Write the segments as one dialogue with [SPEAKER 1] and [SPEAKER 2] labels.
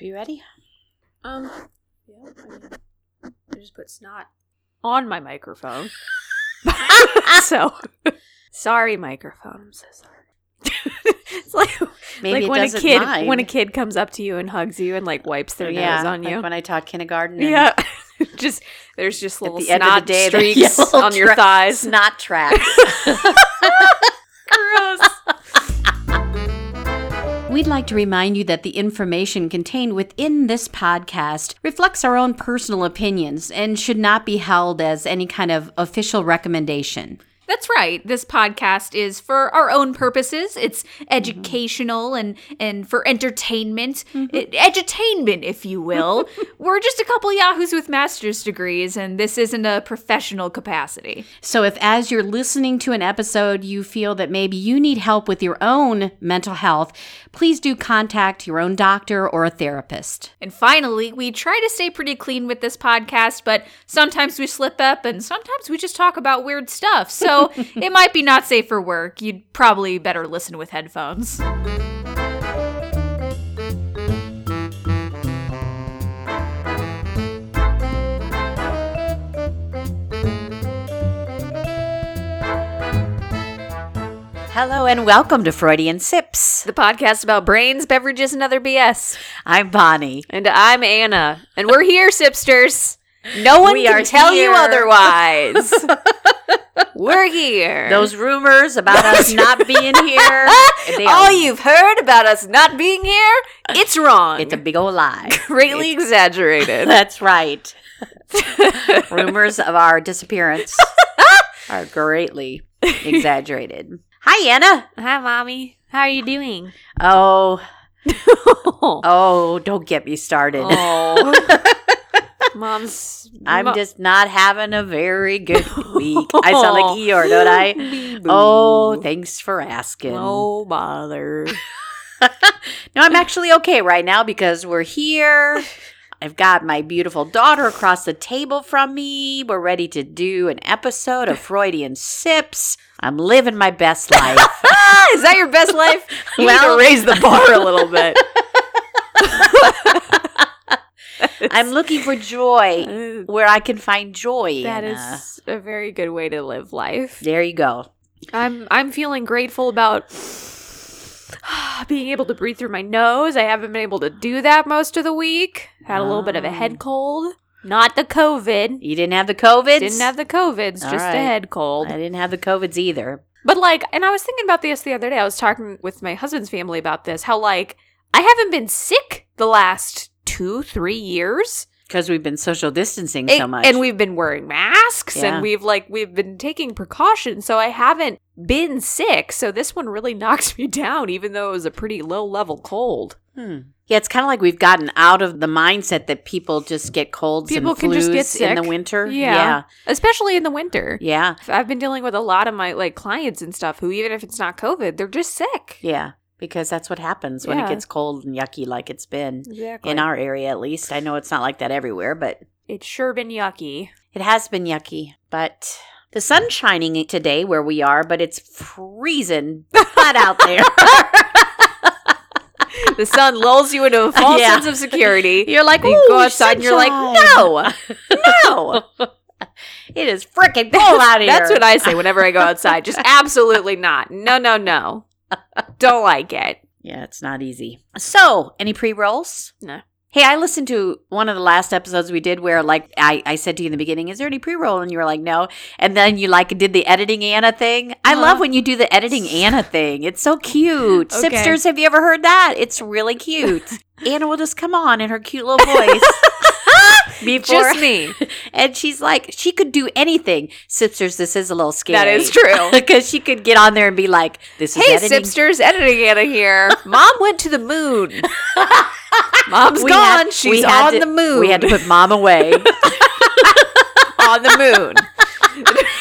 [SPEAKER 1] You ready?
[SPEAKER 2] Um, yeah, I mean, I just put snot on my microphone. so, sorry, microphone. I'm so sorry. it's like
[SPEAKER 1] Maybe
[SPEAKER 2] like when a kid
[SPEAKER 1] mind.
[SPEAKER 2] when a kid comes up to you and hugs you and like wipes their
[SPEAKER 1] yeah,
[SPEAKER 2] nose on
[SPEAKER 1] like
[SPEAKER 2] you.
[SPEAKER 1] when I taught kindergarten.
[SPEAKER 2] yeah, just there's just little
[SPEAKER 1] At the
[SPEAKER 2] snot
[SPEAKER 1] end of the day,
[SPEAKER 2] streaks on your
[SPEAKER 1] tra-
[SPEAKER 2] thighs.
[SPEAKER 1] Snot tracks. We'd like to remind you that the information contained within this podcast reflects our own personal opinions and should not be held as any kind of official recommendation.
[SPEAKER 2] That's right. This podcast is for our own purposes. It's mm-hmm. educational and and for entertainment, It- mm-hmm. edutainment, if you will. We're just a couple yahoos with master's degrees, and this isn't a professional capacity.
[SPEAKER 1] So, if as you're listening to an episode, you feel that maybe you need help with your own mental health, please do contact your own doctor or a therapist.
[SPEAKER 2] And finally, we try to stay pretty clean with this podcast, but sometimes we slip up, and sometimes we just talk about weird stuff. So it might be not safe for work. You'd probably better listen with headphones.
[SPEAKER 1] Hello, and welcome to Freudian Sips.
[SPEAKER 2] The podcast about brains, beverages, and other BS.
[SPEAKER 1] I'm Bonnie.
[SPEAKER 2] And I'm Anna. And we're here, Sipsters. No one
[SPEAKER 1] We
[SPEAKER 2] can
[SPEAKER 1] are
[SPEAKER 2] tell you otherwise. we're here.
[SPEAKER 1] Those rumors about us not being here, they
[SPEAKER 2] All
[SPEAKER 1] are-
[SPEAKER 2] you've heard about us not being here, it's wrong.
[SPEAKER 1] it's a big old lie.
[SPEAKER 2] greatly exaggerated.
[SPEAKER 1] That's right. Rumors of our disappearance are greatly exaggerated. Hi, Anna.
[SPEAKER 2] Hi, mommy. How are you doing?
[SPEAKER 1] Oh,
[SPEAKER 2] oh.
[SPEAKER 1] oh, don't get me started. Oh.
[SPEAKER 2] Mom's.
[SPEAKER 1] I'm
[SPEAKER 2] mo-
[SPEAKER 1] just not having a very good week. I sound like Eeyore, don't I?
[SPEAKER 2] Bee-boo.
[SPEAKER 1] Oh, thanks for asking.
[SPEAKER 2] No bother.
[SPEAKER 1] No, I'm actually okay right now because we're here. I've got my beautiful daughter across the table from me. We're ready to do an episode of Freudian Sips. I'm living my best life.
[SPEAKER 2] is that your best life? You
[SPEAKER 1] Well-
[SPEAKER 2] need to raise the bar a little bit.
[SPEAKER 1] I'm looking for joy where I can find joy.
[SPEAKER 2] That
[SPEAKER 1] Anna.
[SPEAKER 2] is a very good way to live life.
[SPEAKER 1] There you go.
[SPEAKER 2] I'm I'm feeling grateful about being able to breathe through my nose. I haven't been able to do that most of the week. Had a little bit of a
[SPEAKER 1] Oh.
[SPEAKER 2] head cold. Not the COVID.
[SPEAKER 1] You didn't have the COVID?
[SPEAKER 2] Didn't have the COVIDs,
[SPEAKER 1] All
[SPEAKER 2] just
[SPEAKER 1] right.
[SPEAKER 2] a head cold.
[SPEAKER 1] I didn't have the COVIDs either.
[SPEAKER 2] But like, and I was thinking about this the other day. I was talking with my husband's family about this. How like I haven't been sick the last two, three years.
[SPEAKER 1] Because we've been social distancing
[SPEAKER 2] It-
[SPEAKER 1] so much.
[SPEAKER 2] And we've been wearing masks
[SPEAKER 1] Yeah.
[SPEAKER 2] and we've like we've been taking precautions. So I haven't been sick. So this one really knocks me down, even though it was a pretty low level cold.
[SPEAKER 1] Hmm. Yeah, it's kind of like we've gotten out of the mindset that people just get colds
[SPEAKER 2] People can just get
[SPEAKER 1] flus in the winter.
[SPEAKER 2] Yeah.
[SPEAKER 1] Yeah.
[SPEAKER 2] Especially in the winter.
[SPEAKER 1] Yeah.
[SPEAKER 2] I've been dealing with a lot of my like clients and stuff who even if it's not COVID, they're just sick.
[SPEAKER 1] Yeah. Because that's what happens when it gets cold and yucky like it's been
[SPEAKER 2] Exactly.
[SPEAKER 1] in our area at least. I know it's not like that everywhere, but
[SPEAKER 2] it's sure been yucky.
[SPEAKER 1] it has been yucky. But the sun's shining today where we are, but it's freezing hot out there.
[SPEAKER 2] the sun lulls you into a false
[SPEAKER 1] Yeah.
[SPEAKER 2] sense of security.
[SPEAKER 1] You're like,
[SPEAKER 2] You go outside and you're like, no, no.
[SPEAKER 1] It is freaking cold out here.
[SPEAKER 2] That's what I say whenever I go outside. Just absolutely not. No, no, no. Don't like it.
[SPEAKER 1] Yeah, it's not easy. So, any pre rolls?
[SPEAKER 2] No.
[SPEAKER 1] Hey, I listened to one of the last episodes we did where, like, I, I said to you in the beginning, is there any pre roll? And you were like, no. And then you, like, did the editing Anna thing. I
[SPEAKER 2] Uh-huh.
[SPEAKER 1] love when you do the editing Anna thing. It's so cute.
[SPEAKER 2] Okay.
[SPEAKER 1] Sipsters, have you ever heard that? It's really cute. Anna will just come on in her cute little voice. Before,
[SPEAKER 2] Just me.
[SPEAKER 1] and she's like, she could do anything. Sipsters, this is a little scary.
[SPEAKER 2] That is true.
[SPEAKER 1] Because she could get on there and be like, this is
[SPEAKER 2] Hey,
[SPEAKER 1] editing.
[SPEAKER 2] Sipsters, editing Anna here. Mom went to the moon. Mom's
[SPEAKER 1] We
[SPEAKER 2] gone.
[SPEAKER 1] had-
[SPEAKER 2] She's on
[SPEAKER 1] to-
[SPEAKER 2] the moon.
[SPEAKER 1] We had to put mom away
[SPEAKER 2] on the moon.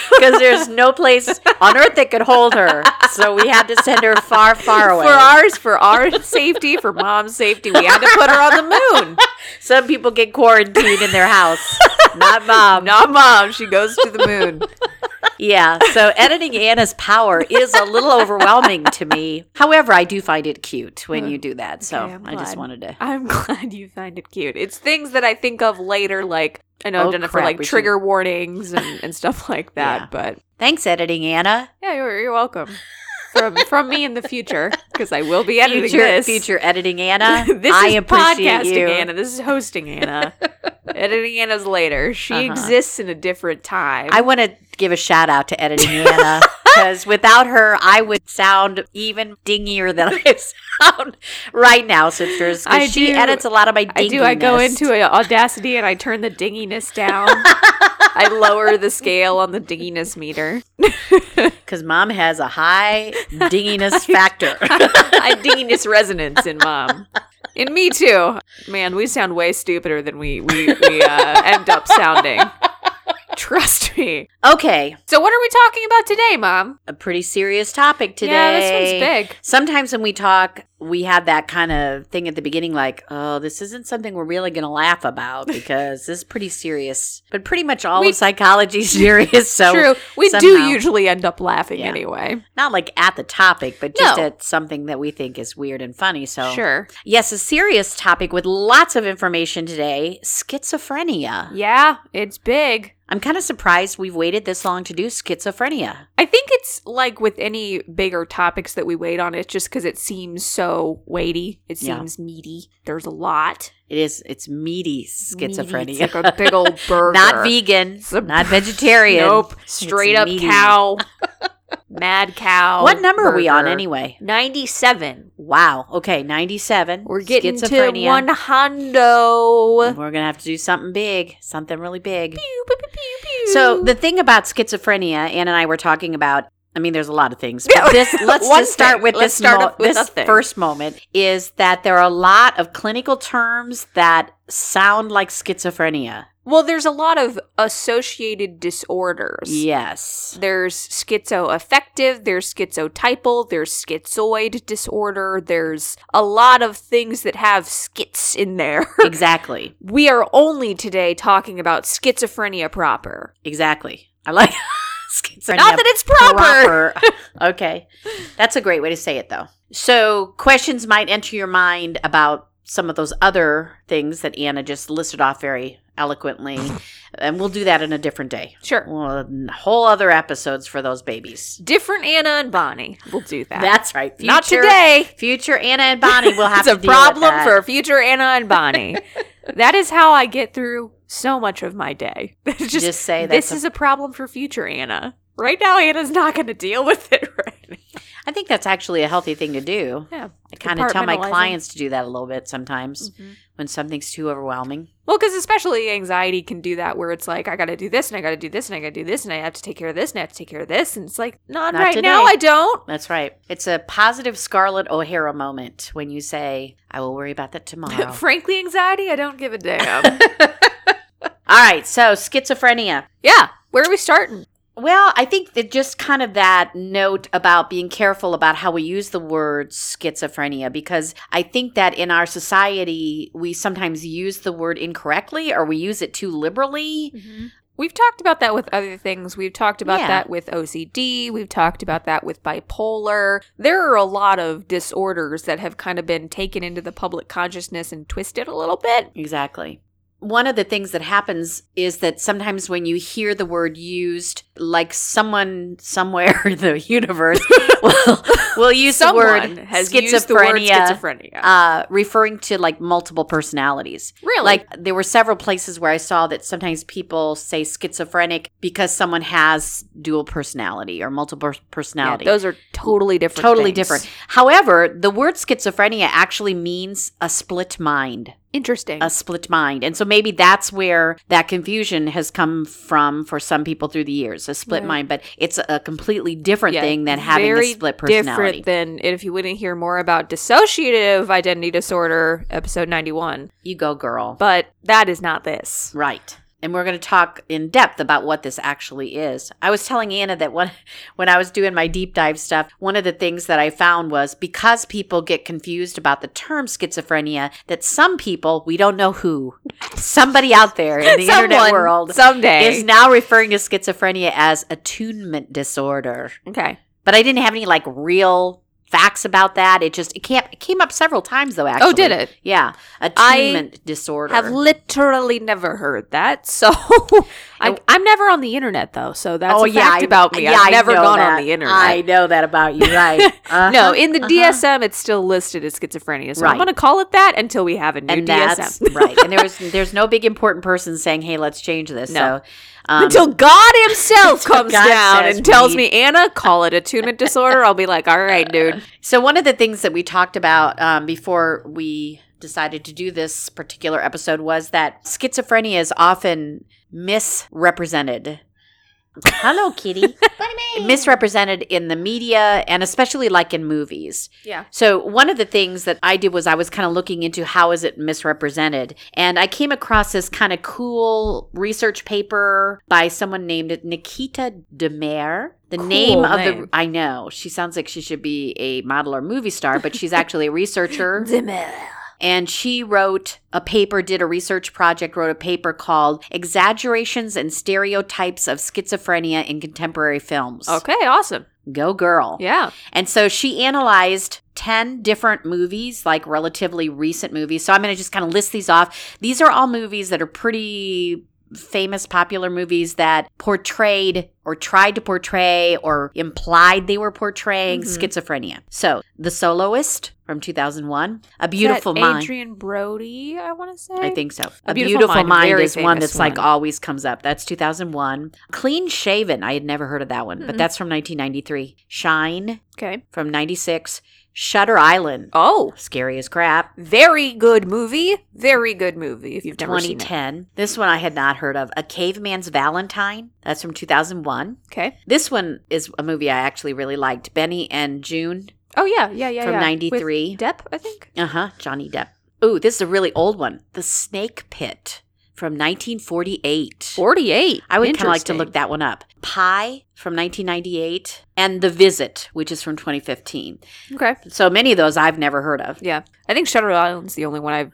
[SPEAKER 1] Because there's no place on earth that could hold her. So we had to send her far, far away.
[SPEAKER 2] For ours, for our safety, for mom's safety, we had to put her on the moon.
[SPEAKER 1] Some people get quarantined in their house. Not mom.
[SPEAKER 2] Not mom. She goes to the moon.
[SPEAKER 1] Yeah, so editing Anna's power is a little overwhelming to me. However, I do find it cute when you do that. So
[SPEAKER 2] Okay, I'm
[SPEAKER 1] just wanted to.
[SPEAKER 2] I'm glad you find it cute. It's things that I think of later, like I know
[SPEAKER 1] Oh,
[SPEAKER 2] I've done it for
[SPEAKER 1] crap,
[SPEAKER 2] like
[SPEAKER 1] we should-
[SPEAKER 2] trigger warnings and, and stuff like that.
[SPEAKER 1] Yeah.
[SPEAKER 2] But
[SPEAKER 1] Thanks, editing Anna.
[SPEAKER 2] yeah, you're, you're welcome from from me in the future because I will be editing
[SPEAKER 1] Future,
[SPEAKER 2] this.
[SPEAKER 1] future editing Anna.
[SPEAKER 2] this
[SPEAKER 1] I
[SPEAKER 2] is
[SPEAKER 1] appreciate
[SPEAKER 2] podcasting
[SPEAKER 1] you.
[SPEAKER 2] Anna. This is hosting Anna. editing Anna's later. She
[SPEAKER 1] Uh-huh.
[SPEAKER 2] exists in a different time.
[SPEAKER 1] I want to give a shout out to editing Anna because without her, I would sound even dingier than I sound right now, Sipsters.
[SPEAKER 2] I
[SPEAKER 1] she
[SPEAKER 2] do-
[SPEAKER 1] edits a lot of my dinginess.
[SPEAKER 2] I do. I go into Audacity and I turn the dinginess down. I lower the scale on the dinginess meter.
[SPEAKER 1] because mom has a high dinginess factor.
[SPEAKER 2] I dinginess resonance in mom. In me too. Man, we sound way stupider than we we, we uh, end up sounding. Trust me.
[SPEAKER 1] okay,
[SPEAKER 2] So what are we talking about today, mom?
[SPEAKER 1] a pretty serious topic today.
[SPEAKER 2] Yeah, this one's big.
[SPEAKER 1] Sometimes when we talk, we have that kind of thing at the beginning, like, "Oh, this isn't something we're really going to laugh about because this is pretty serious." But pretty much all
[SPEAKER 2] We-
[SPEAKER 1] of psychology is serious. So
[SPEAKER 2] True. We do usually end up laughing
[SPEAKER 1] Yeah.
[SPEAKER 2] anyway.
[SPEAKER 1] not like at the topic, but just
[SPEAKER 2] No.
[SPEAKER 1] at something that we think is weird and funny. So
[SPEAKER 2] Sure.
[SPEAKER 1] yes, a serious topic with lots of information today: schizophrenia.
[SPEAKER 2] Yeah, it's big.
[SPEAKER 1] I'm kind of surprised we've waited this long to do schizophrenia.
[SPEAKER 2] I think it's like with any bigger topics that we wait on, it's just because it seems so weighty. It
[SPEAKER 1] Yeah.
[SPEAKER 2] seems meaty. There's a lot.
[SPEAKER 1] It is. It's meaty schizophrenia.
[SPEAKER 2] Meaty. It's like a big old burger.
[SPEAKER 1] not vegan,
[SPEAKER 2] a-
[SPEAKER 1] not vegetarian.
[SPEAKER 2] Nope. Straight
[SPEAKER 1] It's
[SPEAKER 2] up
[SPEAKER 1] meaty.
[SPEAKER 2] cow. Mad cow.
[SPEAKER 1] What number are we on anyway?
[SPEAKER 2] 97.
[SPEAKER 1] Wow. Okay, 97.
[SPEAKER 2] We're getting to one hundo.
[SPEAKER 1] We're going to have to do something big, something really big.
[SPEAKER 2] Pew, pew, pew, pew, pew.
[SPEAKER 1] So, the thing about schizophrenia, Ann and I were talking about, I mean, there's a lot of things. But this, let's just start with
[SPEAKER 2] Let's
[SPEAKER 1] this,
[SPEAKER 2] start
[SPEAKER 1] mo-
[SPEAKER 2] with
[SPEAKER 1] this first moment is that there are a lot of clinical terms that sound like schizophrenia.
[SPEAKER 2] Well, there's a lot of associated disorders.
[SPEAKER 1] Yes.
[SPEAKER 2] There's schizoaffective, there's schizotypal, there's schizoid disorder, there's a lot of things that have skits in there.
[SPEAKER 1] Exactly.
[SPEAKER 2] we are only today talking about schizophrenia proper.
[SPEAKER 1] Exactly. I like schizophrenia.
[SPEAKER 2] Not that it's proper.
[SPEAKER 1] proper. okay. That's a great way to say it, though. So, questions might enter your mind about some of those other things that Anna just listed off very eloquently. and we'll do that in a different day.
[SPEAKER 2] Sure.
[SPEAKER 1] Well, whole other episodes for those babies.
[SPEAKER 2] Different Anna and Bonnie. We'll do that.
[SPEAKER 1] That's right. Future,
[SPEAKER 2] Not today.
[SPEAKER 1] Future Anna and Bonnie will have
[SPEAKER 2] It's
[SPEAKER 1] to
[SPEAKER 2] a problem
[SPEAKER 1] that.
[SPEAKER 2] for future Anna and Bonnie. that is how I get through so much of my day. just,
[SPEAKER 1] Just say
[SPEAKER 2] this
[SPEAKER 1] a-
[SPEAKER 2] is a problem for future Anna. Right now, Anna's not going to deal with it right.
[SPEAKER 1] I think that's actually a healthy thing to do.
[SPEAKER 2] Yeah.
[SPEAKER 1] I kind of tell my clients to do that a little bit sometimes
[SPEAKER 2] Mm-hmm.
[SPEAKER 1] when something's too overwhelming.
[SPEAKER 2] Well, because especially anxiety can do that where it's like, I got to do this and I got to do this and I got to do this and I have to take care of this and I have to take care of this. And it's like, not,
[SPEAKER 1] Not
[SPEAKER 2] right
[SPEAKER 1] today.
[SPEAKER 2] now, I don't.
[SPEAKER 1] That's right. It's a positive Scarlett O'Hara moment when you say, I will worry about that tomorrow.
[SPEAKER 2] Frankly, anxiety, I don't give a damn.
[SPEAKER 1] All right. So, schizophrenia.
[SPEAKER 2] yeah. Where are we starting?
[SPEAKER 1] Well, I think that just kind of that note about being careful about how we use the word schizophrenia, because I think that in our society, we sometimes use the word incorrectly or we use it too liberally. Mm-hmm.
[SPEAKER 2] We've talked about that with other things. We've talked about
[SPEAKER 1] Yeah.
[SPEAKER 2] that with OCD. We've talked about that with bipolar. There are a lot of disorders that have kind of been taken into the public consciousness and twisted a little bit.
[SPEAKER 1] Exactly. One of the things that happens is that sometimes when you hear the word used, like someone somewhere in the universe will, will use
[SPEAKER 2] Someone
[SPEAKER 1] the word
[SPEAKER 2] has
[SPEAKER 1] schizophrenia,
[SPEAKER 2] used the word schizophrenia.
[SPEAKER 1] Uh, referring to like multiple personalities.
[SPEAKER 2] really?
[SPEAKER 1] Like there were several places where I saw that sometimes people say schizophrenic because someone has dual personality or multiple
[SPEAKER 2] yeah,
[SPEAKER 1] personality.
[SPEAKER 2] those are totally different.
[SPEAKER 1] totally
[SPEAKER 2] things.
[SPEAKER 1] different. However, the word schizophrenia actually means a split mind
[SPEAKER 2] Interesting.
[SPEAKER 1] a split mind. And so maybe that's where that confusion has come from for some people through the years, a split
[SPEAKER 2] Right.
[SPEAKER 1] mind, but it's a completely different
[SPEAKER 2] Yeah,
[SPEAKER 1] thing than having
[SPEAKER 2] very
[SPEAKER 1] split personality.
[SPEAKER 2] Different than if you wouldn't hear more about dissociative identity disorder, episode 91.
[SPEAKER 1] You go, girl.
[SPEAKER 2] But that is not this.
[SPEAKER 1] right. and we're going to talk in depth about what this actually is. I was telling Anna that when when I was doing my deep dive stuff, one of the things that I found was because people get confused about the term schizophrenia, that some people, we don't know who, somebody out there in the internet world
[SPEAKER 2] someday.
[SPEAKER 1] is now referring to schizophrenia as attunement disorder.
[SPEAKER 2] okay.
[SPEAKER 1] But I didn't have any like real facts about that. It just it came it came up several times though. Actually,
[SPEAKER 2] Oh, did it?
[SPEAKER 1] Yeah, attunement disorder.
[SPEAKER 2] Have literally never heard that. So I, I'm never on the internet though. So that's a fact
[SPEAKER 1] I-
[SPEAKER 2] about me.
[SPEAKER 1] Oh, yeah,
[SPEAKER 2] I've
[SPEAKER 1] I
[SPEAKER 2] never gone on the internet.
[SPEAKER 1] I know that about you, right? Uh-huh,
[SPEAKER 2] no, in the
[SPEAKER 1] uh-huh.
[SPEAKER 2] DSM, it's still listed as schizophrenia. So
[SPEAKER 1] Right.
[SPEAKER 2] I'm going to call it that until we have a new
[SPEAKER 1] and
[SPEAKER 2] DSM.
[SPEAKER 1] right. And there was there's no big important person saying, "Hey, let's change this."
[SPEAKER 2] No.
[SPEAKER 1] So um,
[SPEAKER 2] until God Himself comes
[SPEAKER 1] God
[SPEAKER 2] down and tells me, Anna, call it attunement disorder. I'll be like, all right, dude.
[SPEAKER 1] So, one of the things that we talked about um, before we decided to do this particular episode was that schizophrenia is often misrepresented. Hello, kitty. misrepresented in the media and especially like in movies.
[SPEAKER 2] Yeah.
[SPEAKER 1] So one of the things that I did was I was kind of looking into how is it misrepresented, and I came across this kind of cool research paper by someone named Nikita Demer. The
[SPEAKER 2] Cool
[SPEAKER 1] name of
[SPEAKER 2] name.
[SPEAKER 1] the I know she sounds like she should be a model or movie star, but she's actually a researcher. And she wrote a paper, did a research project, wrote a paper called Exaggerations and Stereotypes of Schizophrenia in Contemporary Films.
[SPEAKER 2] Okay, awesome.
[SPEAKER 1] Go girl.
[SPEAKER 2] Yeah.
[SPEAKER 1] And so she analyzed 10 different movies, like relatively recent movies. So I'm going to just kind of list these off. These are all movies that are pretty famous, popular movies that portrayed or tried to portray or implied they were portraying
[SPEAKER 2] Mhm.
[SPEAKER 1] schizophrenia. So The Soloist from 2001, A Beautiful
[SPEAKER 2] that
[SPEAKER 1] Mind.
[SPEAKER 2] Adrien Brody, I want to say.
[SPEAKER 1] I think so.
[SPEAKER 2] A
[SPEAKER 1] A,
[SPEAKER 2] Beautiful
[SPEAKER 1] Beautiful,
[SPEAKER 2] Mind,
[SPEAKER 1] Mind, is one that's like always comes up. That's 2001. Clean Shaven. I had never heard of that one,
[SPEAKER 2] Mm-mm.
[SPEAKER 1] but that's from 1993. Shine
[SPEAKER 2] Okay.
[SPEAKER 1] from 96. Shutter Island.
[SPEAKER 2] Oh,
[SPEAKER 1] Scary as crap.
[SPEAKER 2] very good movie. Very good movie. If you've never seen it.
[SPEAKER 1] 2010. This one I had not heard of. A Caveman's Valentine. That's from 2001.
[SPEAKER 2] Okay.
[SPEAKER 1] This one is a movie I actually really liked. Benny and Joon
[SPEAKER 2] Oh yeah, yeah, yeah.
[SPEAKER 1] from
[SPEAKER 2] yeah.
[SPEAKER 1] 93.
[SPEAKER 2] With Depp, I think.
[SPEAKER 1] Uh huh. Johnny Depp. Ooh, this is a really old one. The Snake Pit from 1948.
[SPEAKER 2] Forty-eight.
[SPEAKER 1] I would kind of like to look that one up. Pi from 1998 and The Visit, which is from 2015.
[SPEAKER 2] Okay.
[SPEAKER 1] So many of those I've never heard of.
[SPEAKER 2] Yeah, I think Shutter Island's the only one I've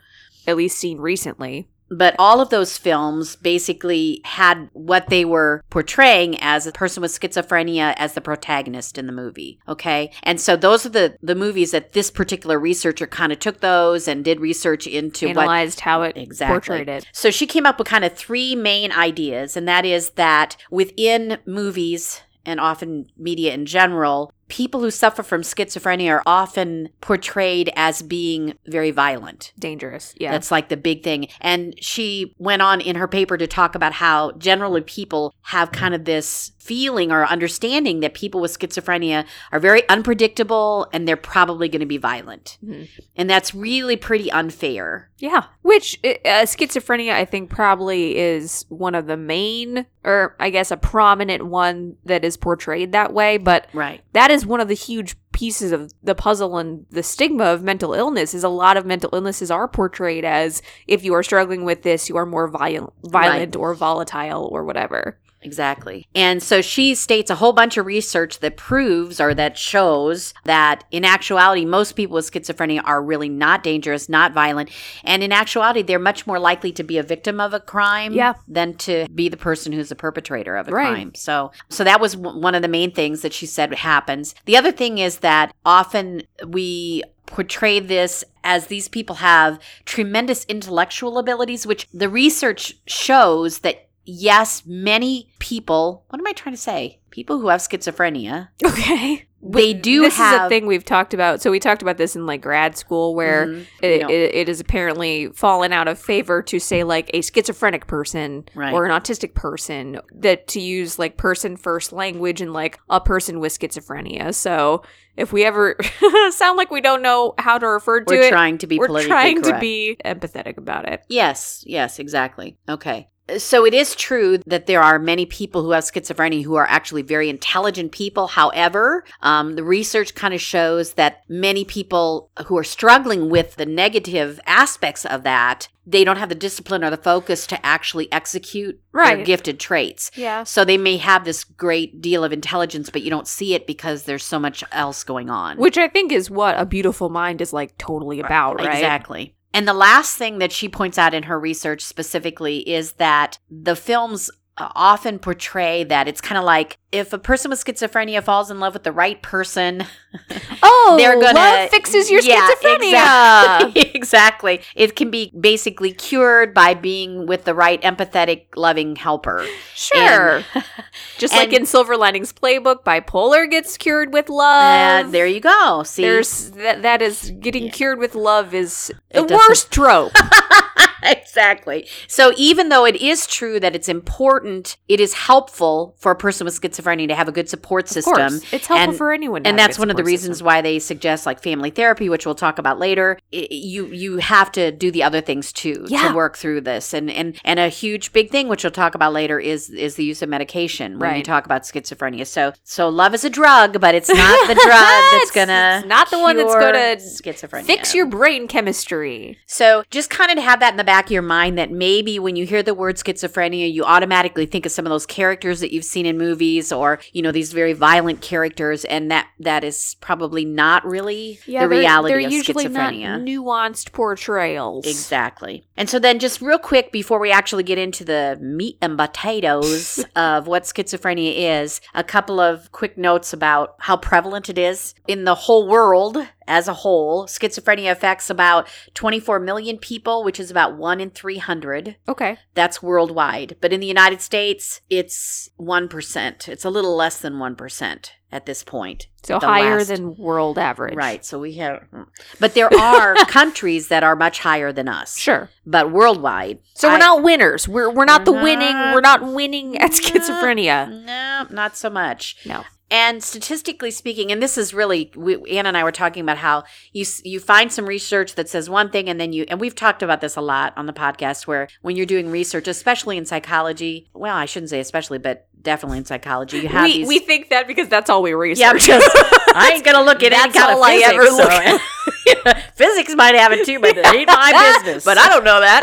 [SPEAKER 2] at least seen recently.
[SPEAKER 1] But all of those films basically had what they were portraying as a person with schizophrenia as the protagonist in the movie. Okay. And so those are the, the movies that this particular researcher kind of took those and did research into what
[SPEAKER 2] Analyzed how it
[SPEAKER 1] Exactly.
[SPEAKER 2] portrayed it.
[SPEAKER 1] So she came up with kind of three main ideas, and that is that within movies and often media in general, people who suffer from schizophrenia are often portrayed as being very violent.
[SPEAKER 2] Dangerous. Yeah.
[SPEAKER 1] That's like the big thing. And she went on in her paper to talk about how generally people have kind of this feeling or understanding that people with schizophrenia are very unpredictable and they're probably going to be violent.
[SPEAKER 2] Mhm.
[SPEAKER 1] And that's really pretty unfair.
[SPEAKER 2] Yeah, which uh, schizophrenia, I think, probably is one of the main, or I guess a prominent one that is portrayed that way. But
[SPEAKER 1] Right.
[SPEAKER 2] that is one of the huge pieces of the puzzle and the stigma of mental illness. Is a lot of mental illnesses are portrayed as if you are struggling with this, you are more violent, violent or volatile or whatever.
[SPEAKER 1] Exactly. And so she states a whole bunch of research that proves or that shows that in actuality, most people with schizophrenia are really not dangerous, not violent. And in actuality, they're much more likely to be a victim of a crime
[SPEAKER 2] Yeah.
[SPEAKER 1] than to be the person who's the perpetrator of a
[SPEAKER 2] Right.
[SPEAKER 1] crime. So, so that was w- one of the main things that she said happens. The other thing is that often we portray this as these people have tremendous intellectual abilities, which the research shows that yes, many people, what am I trying to say? People who have schizophrenia,
[SPEAKER 2] Okay.
[SPEAKER 1] they do
[SPEAKER 2] this is a thing we've talked about. So we talked about this in like grad school where
[SPEAKER 1] Mhm.
[SPEAKER 2] it, it, it is apparently fallen out of favor to say like a schizophrenic person
[SPEAKER 1] Right.
[SPEAKER 2] or an autistic person that to use like person first language and like a person with schizophrenia. So if we ever sound like we don't know how to refer to
[SPEAKER 1] we're
[SPEAKER 2] it,
[SPEAKER 1] trying to be
[SPEAKER 2] we're trying to be empathetic about it.
[SPEAKER 1] Yes, yes, exactly. Okay. So it is true that there are many people who have schizophrenia who are actually very intelligent people. However, um, the research kind of shows that many people who are struggling with the negative aspects of that, they don't have the discipline or the focus to actually execute their gifted traits.
[SPEAKER 2] Yeah.
[SPEAKER 1] So they may have this great deal of intelligence, but you don't see it because there's so much else going on.
[SPEAKER 2] Which I think is what a beautiful mind is like totally about, right?
[SPEAKER 1] Exactly. And the last thing that she points out in her research specifically is that the films often portray that it's kind of like if a person with schizophrenia falls in love with the right person,
[SPEAKER 2] Oh,
[SPEAKER 1] they're gonna
[SPEAKER 2] love fixes your
[SPEAKER 1] Yeah,
[SPEAKER 2] schizophrenia.
[SPEAKER 1] Exactly. exactly. It can be basically cured by being with the right empathetic, loving helper.
[SPEAKER 2] Sure.
[SPEAKER 1] And-
[SPEAKER 2] Just like in Silver Linings Playbook, bipolar gets cured with love.
[SPEAKER 1] Uh, there you go. See,
[SPEAKER 2] There's that. That is getting
[SPEAKER 1] Yeah.
[SPEAKER 2] cured with love is the worst trope.
[SPEAKER 1] exactly. So even though it is true that it's important, it is helpful for a person with schizophrenia to have a good support system.
[SPEAKER 2] Of course. It's helpful
[SPEAKER 1] And-
[SPEAKER 2] for anyone. to
[SPEAKER 1] and that's one of the reasons
[SPEAKER 2] system.
[SPEAKER 1] why they suggest like family therapy, which we'll talk about later. I- you you have to do the other things too
[SPEAKER 2] Yeah.
[SPEAKER 1] to work through this, and and and a huge big thing, which we'll talk about later, is is the use of medication when you talk about schizophrenia. So so love is a drug, but it's not the drug that's gonna
[SPEAKER 2] it's not the one that's gonna
[SPEAKER 1] schizophrenia.
[SPEAKER 2] fix your brain chemistry.
[SPEAKER 1] So just kind of have that in the back of your mind that maybe when you hear the word schizophrenia, you automatically think of some of those characters that you've seen in movies or, you know, these very violent characters. And that that is probably not really the
[SPEAKER 2] they're-
[SPEAKER 1] reality
[SPEAKER 2] they're
[SPEAKER 1] of
[SPEAKER 2] usually
[SPEAKER 1] schizophrenia.
[SPEAKER 2] not nuanced portrayals.
[SPEAKER 1] Exactly. And so then just real quick before we actually get into the meat and potatoes of what schizophrenia is, a couple of quick notes about how prevalent it is in the whole world as a whole. Schizophrenia affects about 24 million people, which is about 1 in 300.
[SPEAKER 2] Okay.
[SPEAKER 1] That's worldwide. But in the United States, it's 1%. It's a little less than 1% at this point.
[SPEAKER 2] So higher
[SPEAKER 1] last-
[SPEAKER 2] than world average.
[SPEAKER 1] Right. So we have, but there are countries that are much higher than us.
[SPEAKER 2] We're
[SPEAKER 1] But worldwide.
[SPEAKER 2] So we're not winners. We're we're not
[SPEAKER 1] We're
[SPEAKER 2] the winning. We're not winning at schizophrenia.
[SPEAKER 1] No, not so much.
[SPEAKER 2] No.
[SPEAKER 1] And statistically speaking, and this is really, we, Anna and I were talking about how you you find some research that says one thing, and then you and we've talked about this a lot on the podcast, where when you're doing research, especially in psychology, well, I shouldn't say especially, but definitely in psychology, you have
[SPEAKER 2] We
[SPEAKER 1] these.
[SPEAKER 2] we think that because that's all we research.
[SPEAKER 1] yeah, because I ain't gonna look at any kind of
[SPEAKER 2] all I
[SPEAKER 1] physics.
[SPEAKER 2] ever
[SPEAKER 1] so- physics might have it too, but it ain't my business.
[SPEAKER 2] but I don't know that.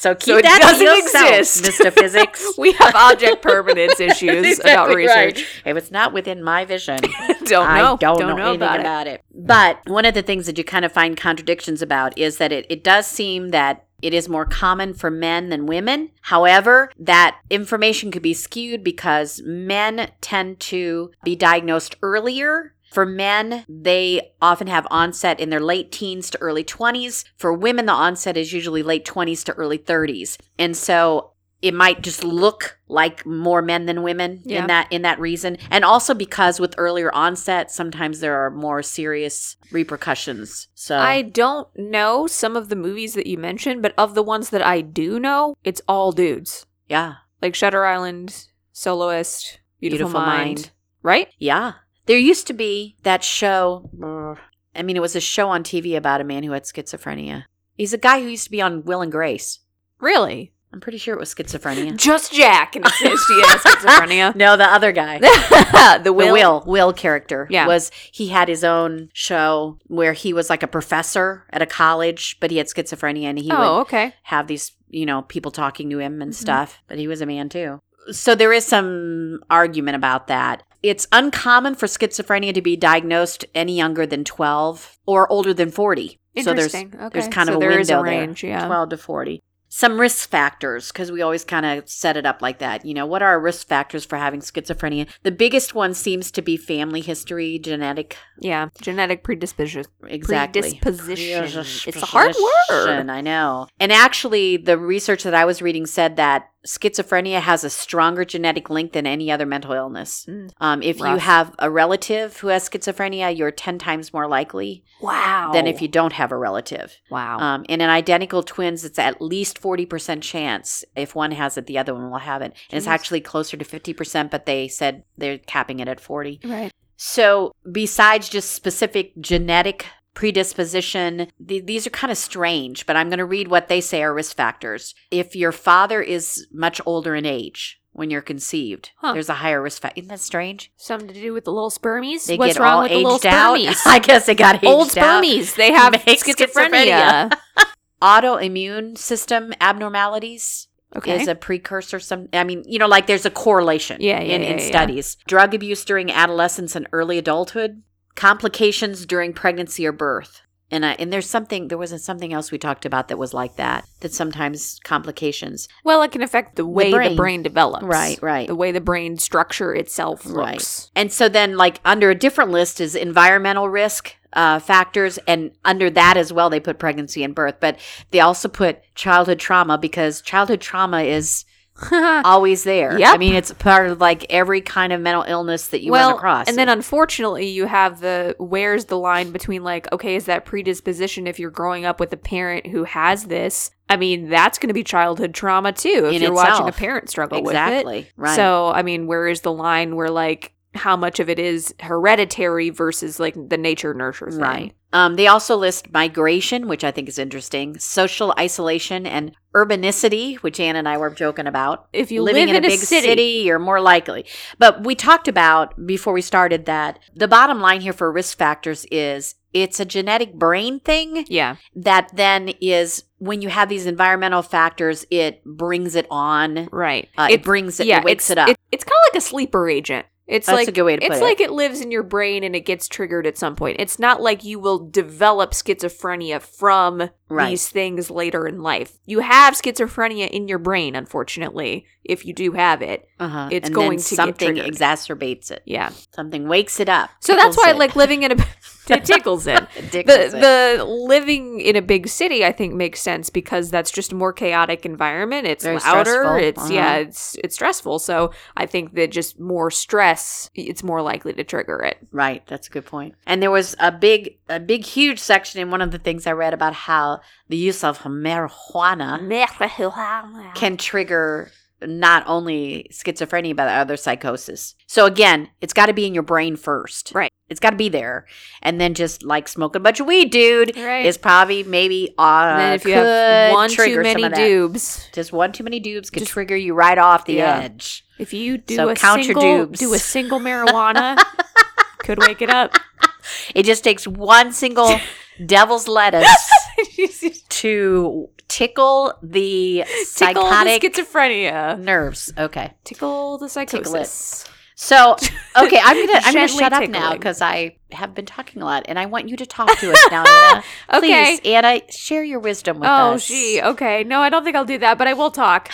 [SPEAKER 1] So keep
[SPEAKER 2] So it
[SPEAKER 1] that
[SPEAKER 2] doesn't exist.
[SPEAKER 1] Mr. Physics.
[SPEAKER 2] we have object permanence issues about
[SPEAKER 1] Exactly right.
[SPEAKER 2] research.
[SPEAKER 1] If it's not within my vision,
[SPEAKER 2] Don't
[SPEAKER 1] I
[SPEAKER 2] know.
[SPEAKER 1] don't, know, anything
[SPEAKER 2] about,
[SPEAKER 1] about,
[SPEAKER 2] it.
[SPEAKER 1] it. But one of the things that you kind of find contradictions about is that it, it does seem that it is more common for men than women. However, that information could be skewed because men tend to be diagnosed earlier. For men, they often have onset in their late teens to early 20s. For women, the onset is usually late 20s to early 30s. And so it might just look like more men than women
[SPEAKER 2] Yeah.
[SPEAKER 1] in that in that reason and also because with earlier onset sometimes there are more serious repercussions so
[SPEAKER 2] I don't know some of the movies that you mentioned, but of the ones that I do know, it's all dudes.
[SPEAKER 1] yeah
[SPEAKER 2] Like Shutter Island, Soloist, Beautiful,
[SPEAKER 1] Beautiful
[SPEAKER 2] Mind.
[SPEAKER 1] Mind.
[SPEAKER 2] Right?
[SPEAKER 1] yeah there used to be that show i mean it was a show on tv about a man who had schizophrenia he's a guy who used to be on will and grace
[SPEAKER 2] Really?
[SPEAKER 1] i'm pretty sure it was schizophrenia
[SPEAKER 2] Just Jack and it's he has schizophrenia.
[SPEAKER 1] no the other guy
[SPEAKER 2] the
[SPEAKER 1] the
[SPEAKER 2] will.
[SPEAKER 1] Will Will character
[SPEAKER 2] Yeah.
[SPEAKER 1] was he had his own show where he was like a professor at a college, but he had schizophrenia and he
[SPEAKER 2] Oh,
[SPEAKER 1] would
[SPEAKER 2] okay.
[SPEAKER 1] have these you know people talking to him and
[SPEAKER 2] Mhm.
[SPEAKER 1] stuff. But he was a man too. So there is some argument about that. It's uncommon for schizophrenia to be diagnosed any younger than twelve or older than forty. So there's
[SPEAKER 2] Interesting. okay.
[SPEAKER 1] there's kind
[SPEAKER 2] So
[SPEAKER 1] of a window
[SPEAKER 2] is a
[SPEAKER 1] there,
[SPEAKER 2] range, yeah.
[SPEAKER 1] twelve to forty. Some risk factors, because we always kind of set it up like that. You know, what are our risk factors for having schizophrenia? The biggest one seems to be family history, genetic.
[SPEAKER 2] Yeah, genetic predisposition.
[SPEAKER 1] Exactly.
[SPEAKER 2] Predisposition. It's a hard word.
[SPEAKER 1] I know. And actually, the research that I was reading said that schizophrenia has a stronger genetic link than any other mental illness.
[SPEAKER 2] Mm.
[SPEAKER 1] Um, if you have a relative who has schizophrenia, you're 10 times more likely
[SPEAKER 2] Wow.
[SPEAKER 1] than if you don't have a relative.
[SPEAKER 2] Wow.
[SPEAKER 1] Um, and in identical twins, it's at least 40% chance if one has it, the other one will have it. And it's actually closer to 50%, but they said they're capping it at 40.
[SPEAKER 2] right.
[SPEAKER 1] So, besides just specific genetic predisposition. Th- these are kind of strange, but I'm going to read what they say are risk factors. If your father is much older in age when you're conceived,
[SPEAKER 2] Huh.
[SPEAKER 1] there's a higher risk factor. Isn't that strange?
[SPEAKER 2] Something to do with the little spermies?
[SPEAKER 1] They
[SPEAKER 2] What's
[SPEAKER 1] get
[SPEAKER 2] wrong
[SPEAKER 1] all
[SPEAKER 2] with the little
[SPEAKER 1] out.
[SPEAKER 2] spermies?
[SPEAKER 1] I guess they got aged
[SPEAKER 2] Old
[SPEAKER 1] out.
[SPEAKER 2] spermies. They have
[SPEAKER 1] Make
[SPEAKER 2] schizophrenia.
[SPEAKER 1] Autoimmune system abnormalities
[SPEAKER 2] Okay.
[SPEAKER 1] is a precursor. Some, I mean, you know, like there's a correlation
[SPEAKER 2] Yeah, yeah,
[SPEAKER 1] in, in
[SPEAKER 2] yeah.
[SPEAKER 1] studies. Drug abuse during adolescence and early adulthood, complications during pregnancy or birth. And, uh, and there's something, there wasn't something else we talked about that was like that, that sometimes complications.
[SPEAKER 2] well, it can affect the way the brain,
[SPEAKER 1] brain.
[SPEAKER 2] develops.
[SPEAKER 1] Right, right.
[SPEAKER 2] The way the brain structure itself looks Right.
[SPEAKER 1] And so then, like, under a different list is environmental risk uh, factors. And under that as well, they put pregnancy and birth. But they also put childhood trauma because childhood trauma is always there.
[SPEAKER 2] Yeah,
[SPEAKER 1] I mean, it's part of like every kind of mental illness that you
[SPEAKER 2] well,
[SPEAKER 1] run across.
[SPEAKER 2] and then unfortunately, you have the where's the line between like, okay, is that predisposition if you're growing up with a parent who has this? I mean, that's going to be childhood trauma too if
[SPEAKER 1] In
[SPEAKER 2] you're watching a parent struggle with
[SPEAKER 1] exactly
[SPEAKER 2] it.
[SPEAKER 1] right.
[SPEAKER 2] So, I mean, where is the line where like how much of it is hereditary versus like the nature nurture thing?
[SPEAKER 1] Right. Um, they also list migration, which I think is interesting, social isolation, and urbanicity, which Anne and I were joking about.
[SPEAKER 2] If you
[SPEAKER 1] Living
[SPEAKER 2] live
[SPEAKER 1] in, a, big city. you're more likely. But we talked about before we started that the bottom line here for risk factors is it's a genetic brain thing
[SPEAKER 2] Yeah.
[SPEAKER 1] that then is when you have these environmental factors, it brings it on.
[SPEAKER 2] Right.
[SPEAKER 1] Uh, it, brings it, it wakes it up.
[SPEAKER 2] it's kind of like a sleeper agent. It's
[SPEAKER 1] That's
[SPEAKER 2] like
[SPEAKER 1] a good way to
[SPEAKER 2] it's
[SPEAKER 1] it.
[SPEAKER 2] like it lives in your brain and it gets triggered at some point. It's not like you will develop schizophrenia from
[SPEAKER 1] Right.
[SPEAKER 2] these things later in life. You have schizophrenia in your brain, unfortunately, if you do have it.
[SPEAKER 1] uh-huh.
[SPEAKER 2] it's
[SPEAKER 1] and
[SPEAKER 2] going
[SPEAKER 1] then
[SPEAKER 2] to get
[SPEAKER 1] something
[SPEAKER 2] triggered.
[SPEAKER 1] exact it.
[SPEAKER 2] Yeah.
[SPEAKER 1] Something wakes it up.
[SPEAKER 2] So that's
[SPEAKER 1] tickles
[SPEAKER 2] why
[SPEAKER 1] it.
[SPEAKER 2] like living in a it tickles it.
[SPEAKER 1] It
[SPEAKER 2] the
[SPEAKER 1] it.
[SPEAKER 2] the living in a big city I think makes sense because that's just a more chaotic environment. It's
[SPEAKER 1] Very
[SPEAKER 2] louder.
[SPEAKER 1] stressful.
[SPEAKER 2] It's yeah,
[SPEAKER 1] Uh-huh.
[SPEAKER 2] it's it's stressful. So I think that just more stress, it's more likely to trigger it.
[SPEAKER 1] Right, that's a good point. And there was a big, a big, huge section in one of the things I read about how the use of marijuana can trigger not only schizophrenia but other psychosis. So again, it's got to be in your brain first.
[SPEAKER 2] Right.
[SPEAKER 1] It's got to be there, and then just like smoking a bunch of weed, dude,
[SPEAKER 2] Right.
[SPEAKER 1] is probably maybe uh,
[SPEAKER 2] And then if you have one too many dubes,
[SPEAKER 1] just one too many dubes could
[SPEAKER 2] Just-
[SPEAKER 1] trigger you right off the
[SPEAKER 2] Yeah.
[SPEAKER 1] edge.
[SPEAKER 2] if you do
[SPEAKER 1] So
[SPEAKER 2] a
[SPEAKER 1] count your
[SPEAKER 2] single
[SPEAKER 1] dubes.
[SPEAKER 2] do a single marijuana, could wake it up.
[SPEAKER 1] It just takes one single devil's lettuce to tickle the
[SPEAKER 2] Tickle the
[SPEAKER 1] psychotic
[SPEAKER 2] schizophrenia.
[SPEAKER 1] nerves. Okay.
[SPEAKER 2] Tickle the
[SPEAKER 1] Tickle it.
[SPEAKER 2] psychosis.
[SPEAKER 1] So, okay, I'm gonna I'm gonna shut up now because I have been talking a lot, and I want you to talk to us now, Anna.
[SPEAKER 2] Okay.
[SPEAKER 1] Please, Anna, share your wisdom with
[SPEAKER 2] Oh,
[SPEAKER 1] us.
[SPEAKER 2] Oh, gee. Okay. No, I don't think I'll do that, but I will talk.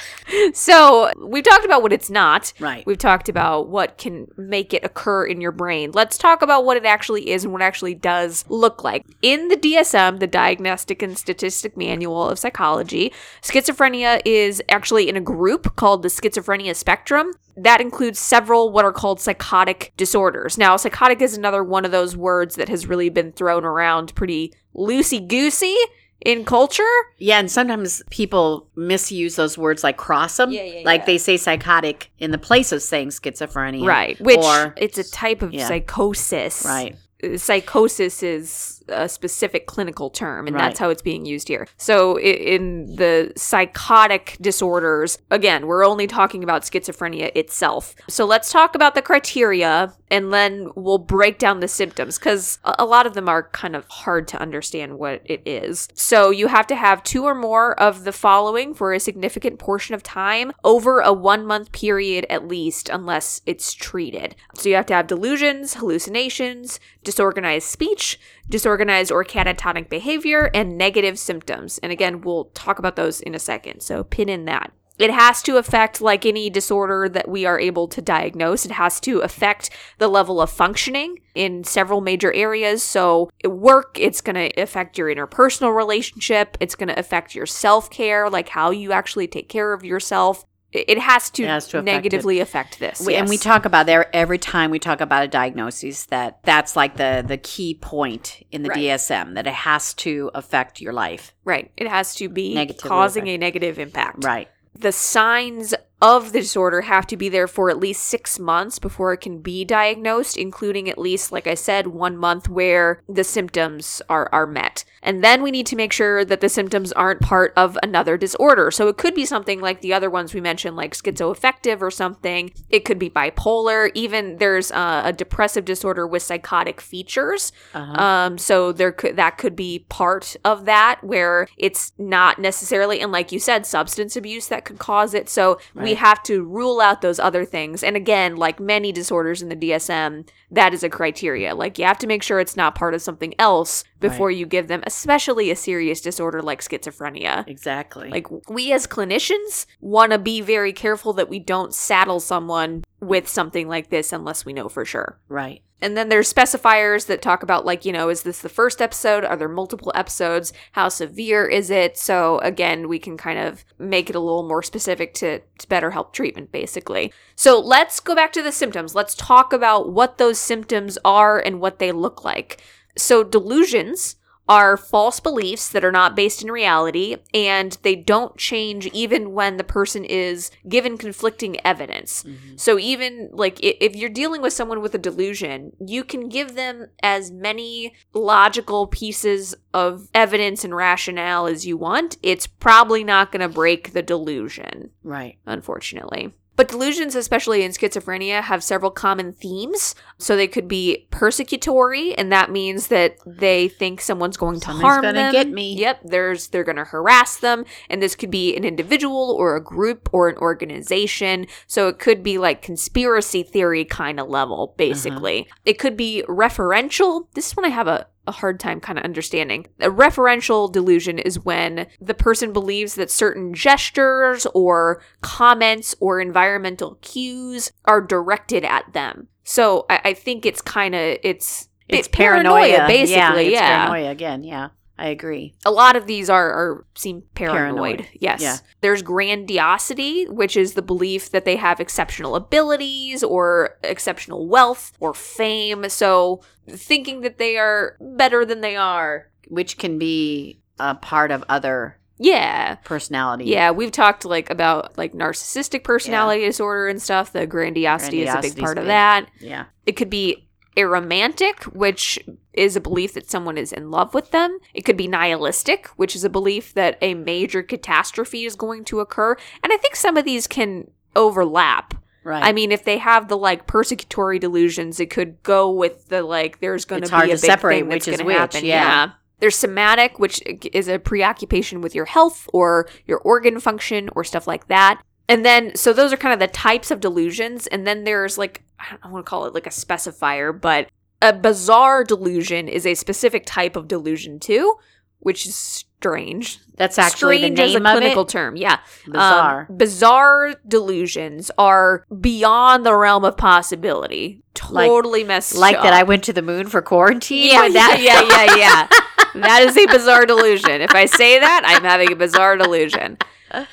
[SPEAKER 2] So, we've talked about what it's not.
[SPEAKER 1] Right.
[SPEAKER 2] We've talked about what can make it occur in your brain. Let's talk about what it actually is and what it actually does look like. In the DSM, the Diagnostic and Statistic Manual of Psychology, schizophrenia is actually in a group called the schizophrenia spectrum. That includes several what are called psychotic disorders. Now, psychotic is another one of those words that has really been thrown around pretty loosey goosey in culture.
[SPEAKER 1] Yeah, and sometimes people misuse those words like cross them.
[SPEAKER 2] Yeah, yeah,
[SPEAKER 1] like
[SPEAKER 2] yeah.
[SPEAKER 1] they say psychotic in the place of saying schizophrenia.
[SPEAKER 2] Right. Which
[SPEAKER 1] or,
[SPEAKER 2] it's a type of psychosis.
[SPEAKER 1] right.
[SPEAKER 2] Uh, Psychosis is a specific clinical term, and
[SPEAKER 1] Right.
[SPEAKER 2] that's how it's being used here. So, in the psychotic disorders, again, we're only talking about schizophrenia itself. So, let's talk about the criteria and then we'll break down the symptoms because a a lot of them are kind of hard to understand what it is. So, you have to have two or more of the following for a significant portion of time over a one month period at least, unless it's treated. So, you have to have delusions, hallucinations, disorganized speech, disorganized or catatonic behavior, and negative symptoms. And again, we'll talk about those in a second. So, pin in that. It has to affect, like any disorder that we are able to diagnose, it has to affect the level of functioning in several major areas. So, work, it's going to affect your interpersonal relationship, it's going to affect your self care, like how you actually take care of yourself. It it has to,
[SPEAKER 1] It has to affect
[SPEAKER 2] negatively affect this.
[SPEAKER 1] We, And we talk about there every time we talk about a diagnosis that that's like the the key point in the
[SPEAKER 2] Right.
[SPEAKER 1] DSM that it has to affect your life.
[SPEAKER 2] Right. It has to be
[SPEAKER 1] Negatively
[SPEAKER 2] causing
[SPEAKER 1] affect-
[SPEAKER 2] a negative impact.
[SPEAKER 1] Right.
[SPEAKER 2] The signs of the disorder have to be there for at least six months before it can be diagnosed, including at least, like I said, one month where the symptoms are, are met. And then we need to make sure that the symptoms aren't part of another disorder. So it could be something like the other ones we mentioned, like schizoaffective or something. It could be bipolar. Even there's uh, a depressive disorder with psychotic features.
[SPEAKER 1] Uh-huh.
[SPEAKER 2] Um, so there could that could be part of that where it's not necessarily, and like you said, substance abuse that could cause it. So we have to rule out those other things. And again, like many disorders in the DSM, that is a criteria. Like you have to make sure it's not part of something else before you give them, especially a serious disorder like schizophrenia.
[SPEAKER 1] exactly.
[SPEAKER 2] Like we as clinicians want to be very careful that we don't saddle someone with something like this unless we know for sure.
[SPEAKER 1] right.
[SPEAKER 2] And then there's specifiers that talk about like, you know, is this the first episode? Are there multiple episodes? How severe is it? So again, we can kind of make it a little more specific to, to better help treatment basically. So let's go back to the symptoms. Let's talk about what those symptoms are and what they look like. So delusions are false beliefs that are not based in reality and they don't change even when the person is given conflicting evidence. Mm-hmm. So even like if you're dealing with someone with a delusion, you can give them as many logical pieces of evidence and rationale as you want. It's probably not going to break the delusion,
[SPEAKER 1] Right.
[SPEAKER 2] unfortunately. But delusions, especially in schizophrenia, have several common themes. So they could be persecutory, and that means that they think someone's going to
[SPEAKER 1] Someone's
[SPEAKER 2] harm
[SPEAKER 1] gonna
[SPEAKER 2] them.
[SPEAKER 1] get me.
[SPEAKER 2] Yep, there's they're going to harass them, and this could be an individual or a group or an organization. So it could be like conspiracy theory kind of level, uh-huh. basically. It could be referential. This one I have a a hard time kind of understanding. A referential delusion is when the person believes that certain gestures or comments or environmental cues are directed at them. So I, I think it's kind of it's
[SPEAKER 1] It's
[SPEAKER 2] it-
[SPEAKER 1] paranoia,
[SPEAKER 2] basically.
[SPEAKER 1] Yeah,
[SPEAKER 2] Yeah,
[SPEAKER 1] paranoia again. Yeah, I agree.
[SPEAKER 2] a lot of these are, are seem paranoid.
[SPEAKER 1] Paranoid,
[SPEAKER 2] Yes.
[SPEAKER 1] yeah.
[SPEAKER 2] There's grandiosity, which is the belief that they have exceptional abilities or exceptional wealth or fame. So thinking that they are better than they are.
[SPEAKER 1] Which can be a part of other
[SPEAKER 2] Yeah.
[SPEAKER 1] personality.
[SPEAKER 2] Yeah, we've talked like about like narcissistic personality disorder and stuff. The grandiosity is a big part of that.
[SPEAKER 1] Yeah.
[SPEAKER 2] It could be erotomanic, which is a belief that someone is in love with them. It could be nihilistic, which is a belief that a major catastrophe is going to occur. And I think some of these can overlap.
[SPEAKER 1] Right.
[SPEAKER 2] I mean, if they have the like persecutory delusions, it could go with the like there's going to be a
[SPEAKER 1] to
[SPEAKER 2] big
[SPEAKER 1] separate
[SPEAKER 2] thing that's
[SPEAKER 1] which is
[SPEAKER 2] gonna
[SPEAKER 1] which,
[SPEAKER 2] happen.
[SPEAKER 1] yeah.
[SPEAKER 2] There's somatic, which is a preoccupation with your health or your organ function or stuff like that. And then, so those are kind of the types of delusions. And then there's like, I don't want to call it like a specifier, but a bizarre delusion is a specific type of delusion too, which is strange.
[SPEAKER 1] That's actually
[SPEAKER 2] strange
[SPEAKER 1] the
[SPEAKER 2] as a
[SPEAKER 1] name of
[SPEAKER 2] clinical
[SPEAKER 1] it.
[SPEAKER 2] term. Yeah.
[SPEAKER 1] Bizarre.
[SPEAKER 2] Um, bizarre delusions are beyond the realm of possibility.
[SPEAKER 1] Like-
[SPEAKER 2] Totally messed up.
[SPEAKER 1] like
[SPEAKER 2] up.
[SPEAKER 1] that I went to the moon for quarantine.
[SPEAKER 2] Yeah, that, yeah, yeah, yeah. that is a bizarre delusion. If I say that, I'm having a bizarre delusion.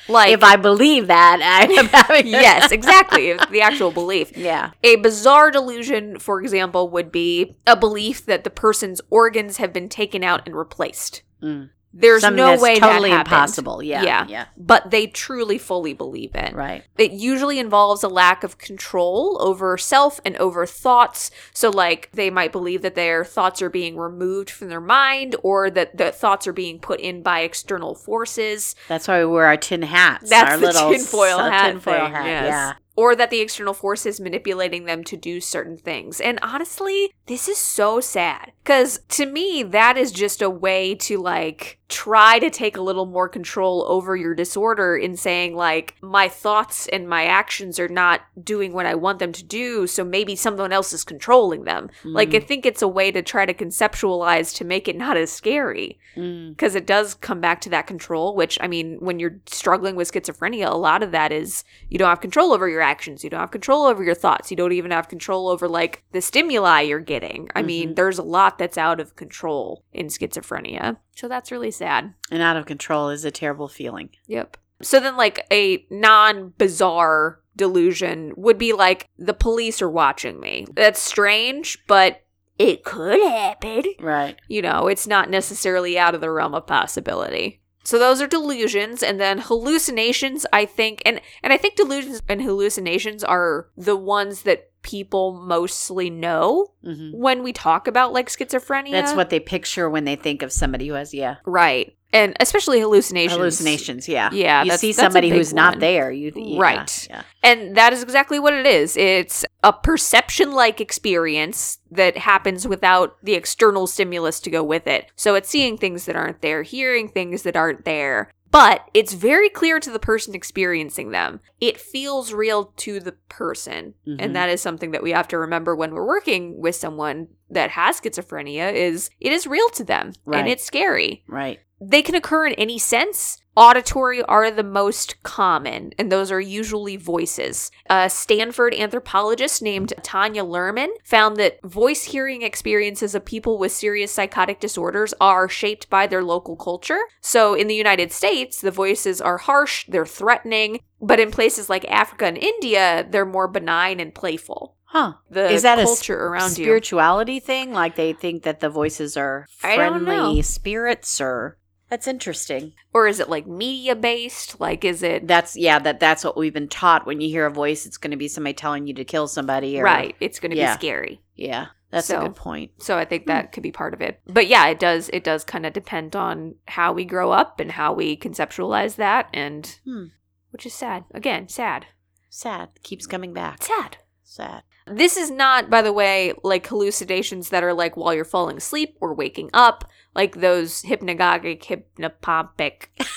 [SPEAKER 2] Like,
[SPEAKER 1] if I believe that, I am having
[SPEAKER 2] yes, exactly. The actual belief.
[SPEAKER 1] Yeah.
[SPEAKER 2] A bizarre delusion, for example, would be a belief that the person's organs have been taken out and replaced.
[SPEAKER 1] Mm.
[SPEAKER 2] There's
[SPEAKER 1] Something
[SPEAKER 2] no
[SPEAKER 1] that's
[SPEAKER 2] way
[SPEAKER 1] totally
[SPEAKER 2] that happened.
[SPEAKER 1] impossible. Yeah.
[SPEAKER 2] Yeah.
[SPEAKER 1] Yeah.
[SPEAKER 2] But they truly fully believe it.
[SPEAKER 1] Right.
[SPEAKER 2] It usually involves a lack of control over self and over thoughts. So, like, they might believe that their thoughts are being removed from their mind or that the thoughts are being put in by external forces.
[SPEAKER 1] That's why we wear our tin hats.
[SPEAKER 2] That's
[SPEAKER 1] our
[SPEAKER 2] the
[SPEAKER 1] little
[SPEAKER 2] tinfoil
[SPEAKER 1] s-
[SPEAKER 2] hat.
[SPEAKER 1] tinfoil
[SPEAKER 2] thing,
[SPEAKER 1] hat.
[SPEAKER 2] yes.
[SPEAKER 1] Yeah.
[SPEAKER 2] Or that the external force is manipulating them to do certain things. And honestly, this is so sad. Because to me, that is just a way to like try to take a little more control over your disorder in saying, like, my thoughts and my actions are not doing what I want them to do. So maybe someone else is controlling them. Like, I think it's a way to try to conceptualize to make it not as scary
[SPEAKER 1] Mm.
[SPEAKER 2] because it does come back to that control which i mean when you're struggling with schizophrenia a lot of that is you don't have control over your actions you don't have control over your thoughts you don't even have control over like the stimuli you're getting i mean there's a lot that's out of control in schizophrenia so that's really sad
[SPEAKER 1] And out of control is a terrible feeling.
[SPEAKER 2] yep so then like a non-bizarre delusion would be like the police are watching me that's strange but it could happen
[SPEAKER 1] Right.
[SPEAKER 2] you know, it's not necessarily out of the realm of possibility. So those are delusions and then hallucinations I think and and I think delusions and hallucinations are the ones that people mostly know
[SPEAKER 1] hmm
[SPEAKER 2] when we talk about like schizophrenia.
[SPEAKER 1] That's what they picture when they think of somebody who has yeah
[SPEAKER 2] right. And especially hallucinations.
[SPEAKER 1] hallucinations. Yeah,
[SPEAKER 2] Yeah,
[SPEAKER 1] You see somebody who's not there. You yeah,
[SPEAKER 2] Right.
[SPEAKER 1] Yeah.
[SPEAKER 2] And that is exactly what it is. It's a perception like experience that happens without the external stimulus to go with it. So it's seeing things that aren't there, hearing things that aren't there. But it's very clear to the person experiencing them. It feels real to the person.
[SPEAKER 1] Mhm.
[SPEAKER 2] And that is something that we have to remember when we're working with someone that has schizophrenia is it is real to them
[SPEAKER 1] Right.
[SPEAKER 2] and it's scary
[SPEAKER 1] Right.
[SPEAKER 2] They can occur in any sense. Auditory are the most common, and those are usually voices. A Stanford anthropologist named Tanya Luhrmann found that voice hearing experiences of people with serious psychotic disorders are shaped by their local culture. So in the United States, the voices are harsh, they're threatening, but in places like Africa and India, they're more benign and playful.
[SPEAKER 1] Huh.
[SPEAKER 2] The
[SPEAKER 1] Is that a
[SPEAKER 2] culture around you.
[SPEAKER 1] spirituality thing? Like they think that the voices are friendly spirits, or that's interesting.
[SPEAKER 2] Or is it like media based? Like, is it
[SPEAKER 1] That's yeah. That that's what we've been taught. When you hear a voice, it's going to be somebody telling you to kill somebody. Or,
[SPEAKER 2] right? It's going to
[SPEAKER 1] Yeah.
[SPEAKER 2] be scary.
[SPEAKER 1] Yeah. That's
[SPEAKER 2] So-
[SPEAKER 1] a good point.
[SPEAKER 2] So I think that could be part of it. But yeah, it does it does kind of depend on how we grow up and how we conceptualize that and
[SPEAKER 1] Hmm.
[SPEAKER 2] which is sad. Again, sad.
[SPEAKER 1] Sad. Keeps coming back.
[SPEAKER 2] Sad.
[SPEAKER 1] Sad.
[SPEAKER 2] This is not by the way like hallucinations that are like while you're falling asleep or waking up, like those hypnagogic hypnopompic.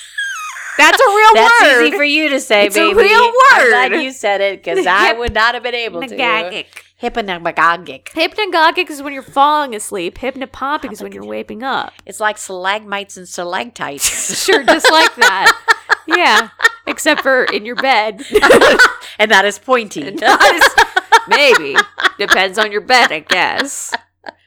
[SPEAKER 2] That's a real
[SPEAKER 1] That's
[SPEAKER 2] word.
[SPEAKER 1] That's easy for you to say,
[SPEAKER 2] It's a
[SPEAKER 1] baby.
[SPEAKER 2] real
[SPEAKER 1] I'm glad you said it because I would not have been able to.
[SPEAKER 2] Hypnagogic.
[SPEAKER 1] Hypnagogic.
[SPEAKER 2] Hypnagogic is when you're falling asleep. Hypnopompic is when you're waking up.
[SPEAKER 1] It's like stalagmites and stalactites.
[SPEAKER 2] Sure, just like that. Yeah. Except for in your bed.
[SPEAKER 1] and that is pointy.
[SPEAKER 2] Maybe. Depends on your bed, I guess.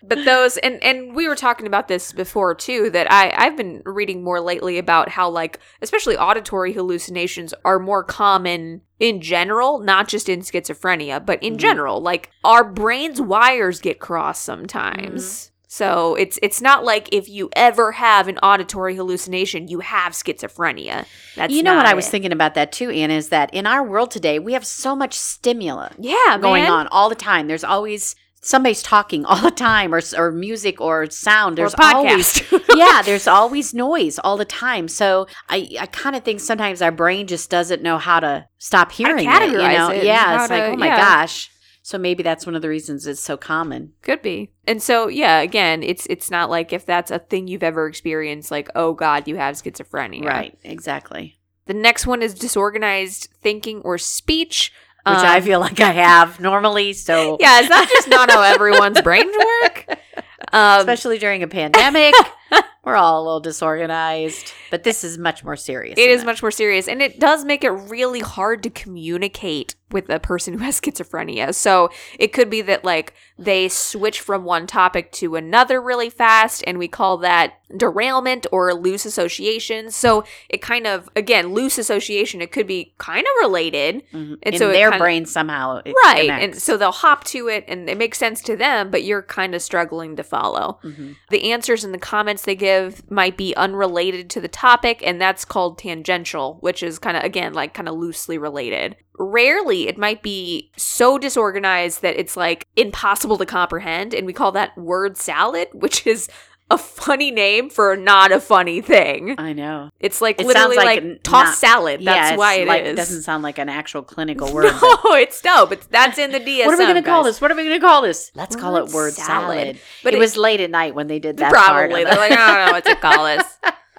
[SPEAKER 2] But those and and we were talking about this before too that I I've been reading more lately about how like especially auditory hallucinations are more common in general, not just in schizophrenia, but in
[SPEAKER 1] Mhm.
[SPEAKER 2] general. Like our brain's wires get crossed sometimes. So it's it's not like if you ever have an auditory hallucination, you have schizophrenia. That's
[SPEAKER 1] you know what I was
[SPEAKER 2] it.
[SPEAKER 1] thinking about that too, Anna, is that in our world today, we have so much stimulus
[SPEAKER 2] Yeah,
[SPEAKER 1] going
[SPEAKER 2] man.
[SPEAKER 1] on all the time. There's always somebody's talking all the time, or or music or sound. There's always
[SPEAKER 2] podcast.
[SPEAKER 1] yeah, there's always noise all the time. So I, I kind of think sometimes our brain just doesn't know how to stop hearing it. You know?
[SPEAKER 2] it
[SPEAKER 1] Yeah, it's like oh my
[SPEAKER 2] yeah.
[SPEAKER 1] gosh. So maybe that's one of the reasons it's so common.
[SPEAKER 2] Could be. And so yeah, again, it's it's not like if that's a thing you've ever experienced, like, oh God, you have schizophrenia.
[SPEAKER 1] Right, exactly.
[SPEAKER 2] The next one is disorganized thinking or speech.
[SPEAKER 1] Which
[SPEAKER 2] Um,
[SPEAKER 1] I feel like I have normally. So
[SPEAKER 2] Yeah, it's not just not how everyone's brains work. Um,
[SPEAKER 1] especially during a pandemic, we're all a little disorganized. But this is much more serious.
[SPEAKER 2] it is
[SPEAKER 1] that.
[SPEAKER 2] much more serious and it does make it really hard to communicate with a person who has schizophrenia so it could be that like they switch from one topic to another really fast and we call that derailment or loose association so it kind of again loose association it could be kind of related
[SPEAKER 1] Mhm.
[SPEAKER 2] and
[SPEAKER 1] in
[SPEAKER 2] so
[SPEAKER 1] their brain somehow. it
[SPEAKER 2] right and so they'll hop to it and it makes sense to them but you're kind of struggling to follow
[SPEAKER 1] Mhm.
[SPEAKER 2] the answers in the comments they give might be unrelated to the topic, and that's called tangential, which is kind of, again, like kind of loosely related. Rarely, it might be so disorganized that it's like impossible to comprehend, and we call that word salad, which is a funny name for not a funny thing.
[SPEAKER 1] I know.
[SPEAKER 2] It's like
[SPEAKER 1] It
[SPEAKER 2] literally like,
[SPEAKER 1] like
[SPEAKER 2] toss
[SPEAKER 1] not-
[SPEAKER 2] salad. That's
[SPEAKER 1] yeah,
[SPEAKER 2] why it
[SPEAKER 1] like,
[SPEAKER 2] is.
[SPEAKER 1] doesn't sound like an actual clinical word.
[SPEAKER 2] no,
[SPEAKER 1] but-
[SPEAKER 2] it's no, but that's in the DSM.
[SPEAKER 1] what are we going to call this? What are we going to call this? Let's call it word salad.
[SPEAKER 2] salad.
[SPEAKER 1] But it,
[SPEAKER 2] it-
[SPEAKER 1] was late at night when they did that. part
[SPEAKER 2] Probably. They're like, I don't know what to call this.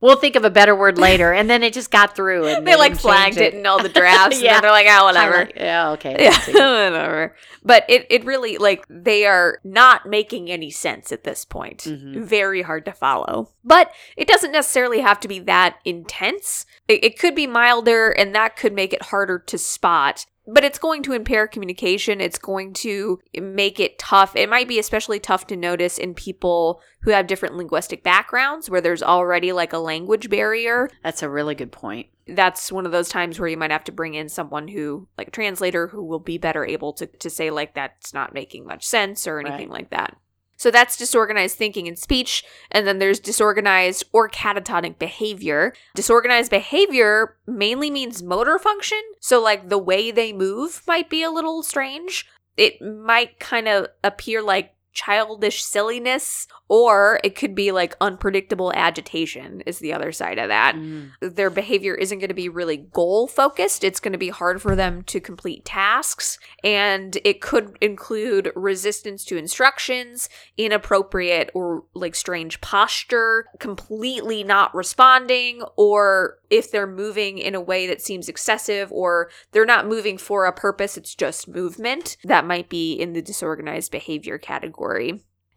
[SPEAKER 1] we'll think of a better word later, and then it just got through. And
[SPEAKER 2] they like flagged
[SPEAKER 1] change
[SPEAKER 2] it in all the drafts.
[SPEAKER 1] Yeah.
[SPEAKER 2] yeah, they're like, oh, whatever.
[SPEAKER 1] Like, yeah, okay.
[SPEAKER 2] Yeah, whatever. But it, it really like they are not making any sense at this point.
[SPEAKER 1] Mhm.
[SPEAKER 2] Very hard to follow. But it doesn't necessarily have to be that intense. It, it could be milder, and that could make it harder to spot. But it's going to impair communication. It's going to make it tough. It might be especially tough to notice in people who have different linguistic backgrounds where there's already like a language barrier
[SPEAKER 1] That's a really good point.
[SPEAKER 2] that's one of those times where you might have to bring in someone who like a translator who will be better able to, to say like that's not making much sense or anything
[SPEAKER 1] Right.
[SPEAKER 2] like that So that's disorganized thinking and speech. And then there's disorganized or catatonic behavior. Disorganized behavior mainly means motor function. So, like, the way they move might be a little strange. It might kind of appear like childish silliness, or it could be like unpredictable agitation, is the other side of that.
[SPEAKER 1] Mm.
[SPEAKER 2] Their behavior isn't going to be really goal focused. It's going to be hard for them to complete tasks, and it could include resistance to instructions, inappropriate or like strange posture, completely not responding, or if they're moving in a way that seems excessive or they're not moving for a purpose, it's just movement, that might be in the disorganized behavior category.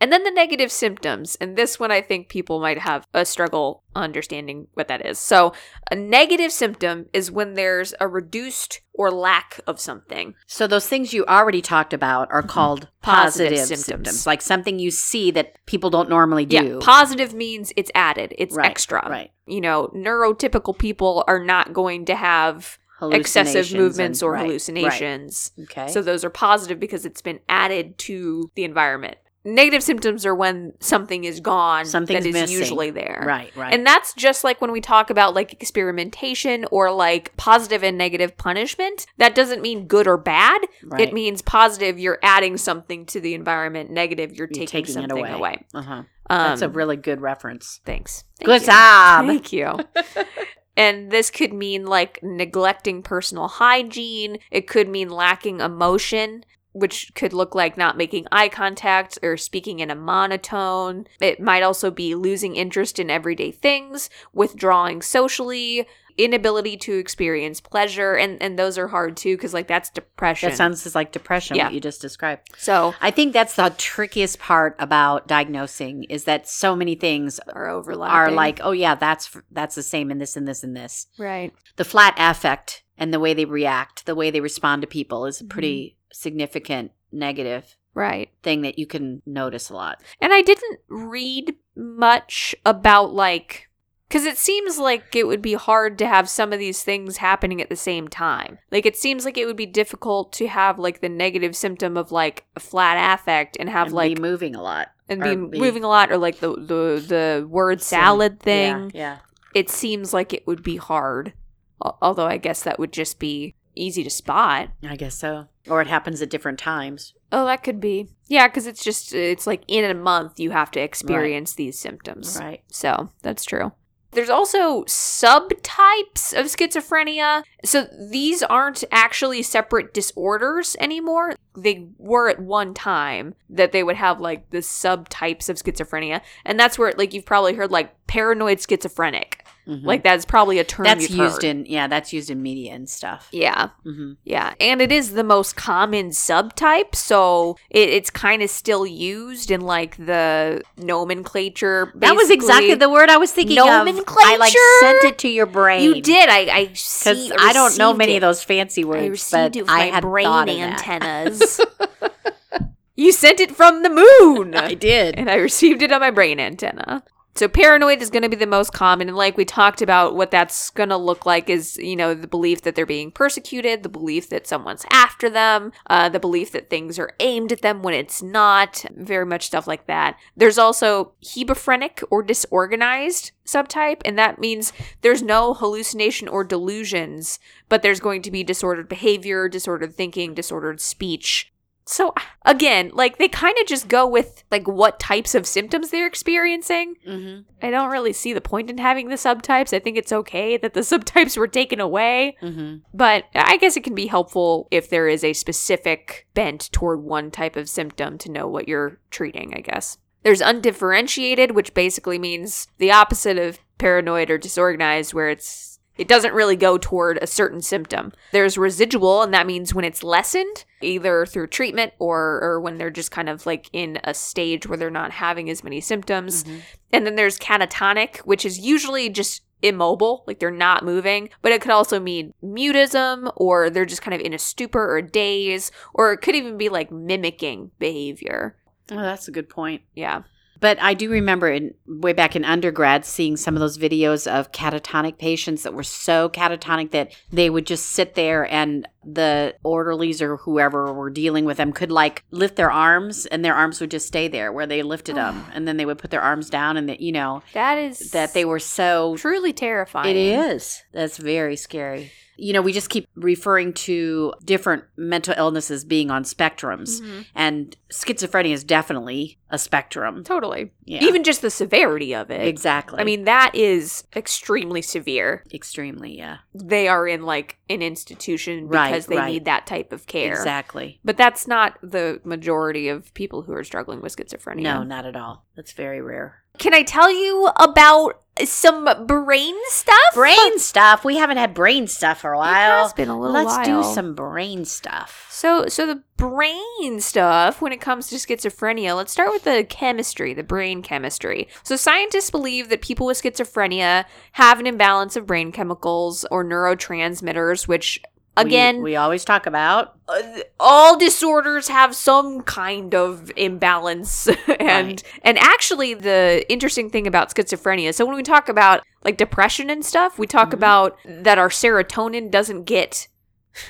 [SPEAKER 2] And then the negative symptoms. And this one, I think people might have a struggle understanding what that is. So, a negative symptom is when there's a reduced or lack of something.
[SPEAKER 1] So those things you already talked about are mm-hmm. called
[SPEAKER 2] Positive
[SPEAKER 1] positive,
[SPEAKER 2] symptoms.
[SPEAKER 1] symptoms. like something you see that people don't normally do.
[SPEAKER 2] Yeah, positive means it's added, it's
[SPEAKER 1] Right,
[SPEAKER 2] extra.
[SPEAKER 1] right.
[SPEAKER 2] You know, neurotypical people are not going to have excessive movements
[SPEAKER 1] and-
[SPEAKER 2] or
[SPEAKER 1] right, right.
[SPEAKER 2] hallucinations.
[SPEAKER 1] Okay.
[SPEAKER 2] So those are positive because it's been added to the environment. Negative symptoms are when something is gone
[SPEAKER 1] Something's
[SPEAKER 2] that is
[SPEAKER 1] missing.
[SPEAKER 2] usually there.
[SPEAKER 1] right, right.
[SPEAKER 2] And that's just like when we talk about like experimentation or like positive and negative punishment. That doesn't mean good or bad.
[SPEAKER 1] Right.
[SPEAKER 2] It means positive, you're adding something to the environment. Negative, you're,
[SPEAKER 1] You're
[SPEAKER 2] taking,
[SPEAKER 1] taking it
[SPEAKER 2] something
[SPEAKER 1] away.
[SPEAKER 2] away.
[SPEAKER 1] uh-huh.
[SPEAKER 2] Um,
[SPEAKER 1] That's a really good reference.
[SPEAKER 2] thanks. Thank
[SPEAKER 1] Good
[SPEAKER 2] you.
[SPEAKER 1] job.
[SPEAKER 2] Thank you. and this could mean like neglecting personal hygiene. It could mean lacking emotion, which could look like not making eye contact or speaking in a monotone. It might also be losing interest in everyday things, withdrawing socially, inability to experience pleasure, and and those are hard too because like that's depression.
[SPEAKER 1] That sounds just like depression,
[SPEAKER 2] Yeah.
[SPEAKER 1] what you just described.
[SPEAKER 2] so
[SPEAKER 1] I think that's the trickiest part about diagnosing is that so many things
[SPEAKER 2] are overlapping.
[SPEAKER 1] are like, oh yeah, that's that's the same in this and this and this.
[SPEAKER 2] right.
[SPEAKER 1] The flat affect and the way they react, the way they respond to people is a pretty
[SPEAKER 2] Mm-hmm.
[SPEAKER 1] significant negative
[SPEAKER 2] Right.
[SPEAKER 1] thing that you can notice a lot.
[SPEAKER 2] And I didn't read much about like because it seems like it would be hard to have some of these things happening at the same time. Like it seems like it would be difficult to have like the negative symptom of like a flat affect and have
[SPEAKER 1] and
[SPEAKER 2] like
[SPEAKER 1] be moving a lot.
[SPEAKER 2] and be
[SPEAKER 1] be-
[SPEAKER 2] moving a lot or like the the the word salad thing.
[SPEAKER 1] Yeah,
[SPEAKER 2] It seems like it would be hard. Although I guess that would just be easy to spot.
[SPEAKER 1] I guess so. Or it happens at different times.
[SPEAKER 2] Oh, that could be. Yeah, because it's just it's like in a month you have to experience these symptoms.
[SPEAKER 1] Right.
[SPEAKER 2] So that's true. There's also subtypes of schizophrenia. So these aren't actually separate disorders anymore. They were at one time that they would have like the subtypes of schizophrenia. And that's where, like, you've probably heard like paranoid schizophrenic.
[SPEAKER 1] Mhm.
[SPEAKER 2] Like, that's probably a term
[SPEAKER 1] that's
[SPEAKER 2] you've
[SPEAKER 1] used
[SPEAKER 2] heard.
[SPEAKER 1] in yeah, that's used in media and stuff.
[SPEAKER 2] Yeah.
[SPEAKER 1] hmm
[SPEAKER 2] Yeah, and it is the most common subtype, so it, it's kind of still used in like the nomenclature.
[SPEAKER 1] That was exactly the word I was thinking of. Nomenclature. I like sent it to your brain.
[SPEAKER 2] you did. I I see,
[SPEAKER 1] I don't know many
[SPEAKER 2] it.
[SPEAKER 1] of those fancy
[SPEAKER 2] I
[SPEAKER 1] words,
[SPEAKER 2] received
[SPEAKER 1] but I
[SPEAKER 2] my
[SPEAKER 1] had
[SPEAKER 2] brain
[SPEAKER 1] of
[SPEAKER 2] antennas. you sent it from the moon.
[SPEAKER 1] I did.
[SPEAKER 2] and I received it on my brain antenna. So paranoid is going to be the most common and like we talked about what that's going to look like is, you know, the belief that they're being persecuted, the belief that someone's after them, uh, the belief that things are aimed at them when it's not, very much stuff like that. There's also hebephrenic or disorganized subtype and that means there's no hallucination or delusions, but there's going to be disordered behavior, disordered thinking, disordered speech, so again, like they kind of just go with like what types of symptoms they're experiencing.
[SPEAKER 1] hmm
[SPEAKER 2] I don't really see the point in having the subtypes. I think it's okay that the subtypes were taken away,
[SPEAKER 1] hmm
[SPEAKER 2] but I guess it can be helpful if there is a specific bent toward one type of symptom to know what you're treating, I guess. There's undifferentiated, which basically means the opposite of paranoid or disorganized where it's it doesn't really go toward a certain symptom. There's residual, and that means when it's lessened, either through treatment or, or when they're just kind of like in a stage where they're not having as many symptoms. Mm-hmm. And then there's catatonic, which is usually just immobile, like they're not moving, but it could also mean mutism or they're just kind of in a stupor or a daze, or it could even be like mimicking behavior.
[SPEAKER 1] Oh, that's a good point.
[SPEAKER 2] Yeah.
[SPEAKER 1] But I do remember in way back in undergrad seeing some of those videos of catatonic patients that were so catatonic that they would just sit there and the orderlies or whoever were dealing with them could like lift their arms and their arms would just stay there where they lifted them and then they would put their arms down and that you know
[SPEAKER 2] That is
[SPEAKER 1] that they were so
[SPEAKER 2] truly terrifying.
[SPEAKER 1] it is. That's very scary. You know, we just keep referring to different mental illnesses being on spectrums,
[SPEAKER 2] Mhm.
[SPEAKER 1] and schizophrenia is definitely a spectrum.
[SPEAKER 2] Totally.
[SPEAKER 1] Yeah.
[SPEAKER 2] Even just the severity of it.
[SPEAKER 1] Exactly.
[SPEAKER 2] I mean, that is extremely severe.
[SPEAKER 1] extremely, yeah.
[SPEAKER 2] They are in like an institution
[SPEAKER 1] Right,
[SPEAKER 2] because they
[SPEAKER 1] right.
[SPEAKER 2] need that type of care.
[SPEAKER 1] Exactly.
[SPEAKER 2] But that's not the majority of people who are struggling with schizophrenia.
[SPEAKER 1] No, not at all. That's very rare.
[SPEAKER 2] Can I tell you about some brain stuff?
[SPEAKER 1] Brain stuff. We haven't had brain stuff for a while.
[SPEAKER 2] It has been a little
[SPEAKER 1] Let's do some brain stuff.
[SPEAKER 2] So, so the brain stuff when it comes to schizophrenia, let's start with the chemistry, the brain chemistry. So, scientists believe that people with schizophrenia have an imbalance of brain chemicals or neurotransmitters, which again,
[SPEAKER 1] we, always talk about.
[SPEAKER 2] uh, all disorders have some kind of imbalance and
[SPEAKER 1] Right.
[SPEAKER 2] and actually the interesting thing about schizophrenia so when we talk about like depression and stuff we talk
[SPEAKER 1] Mhm.
[SPEAKER 2] about that our serotonin doesn't get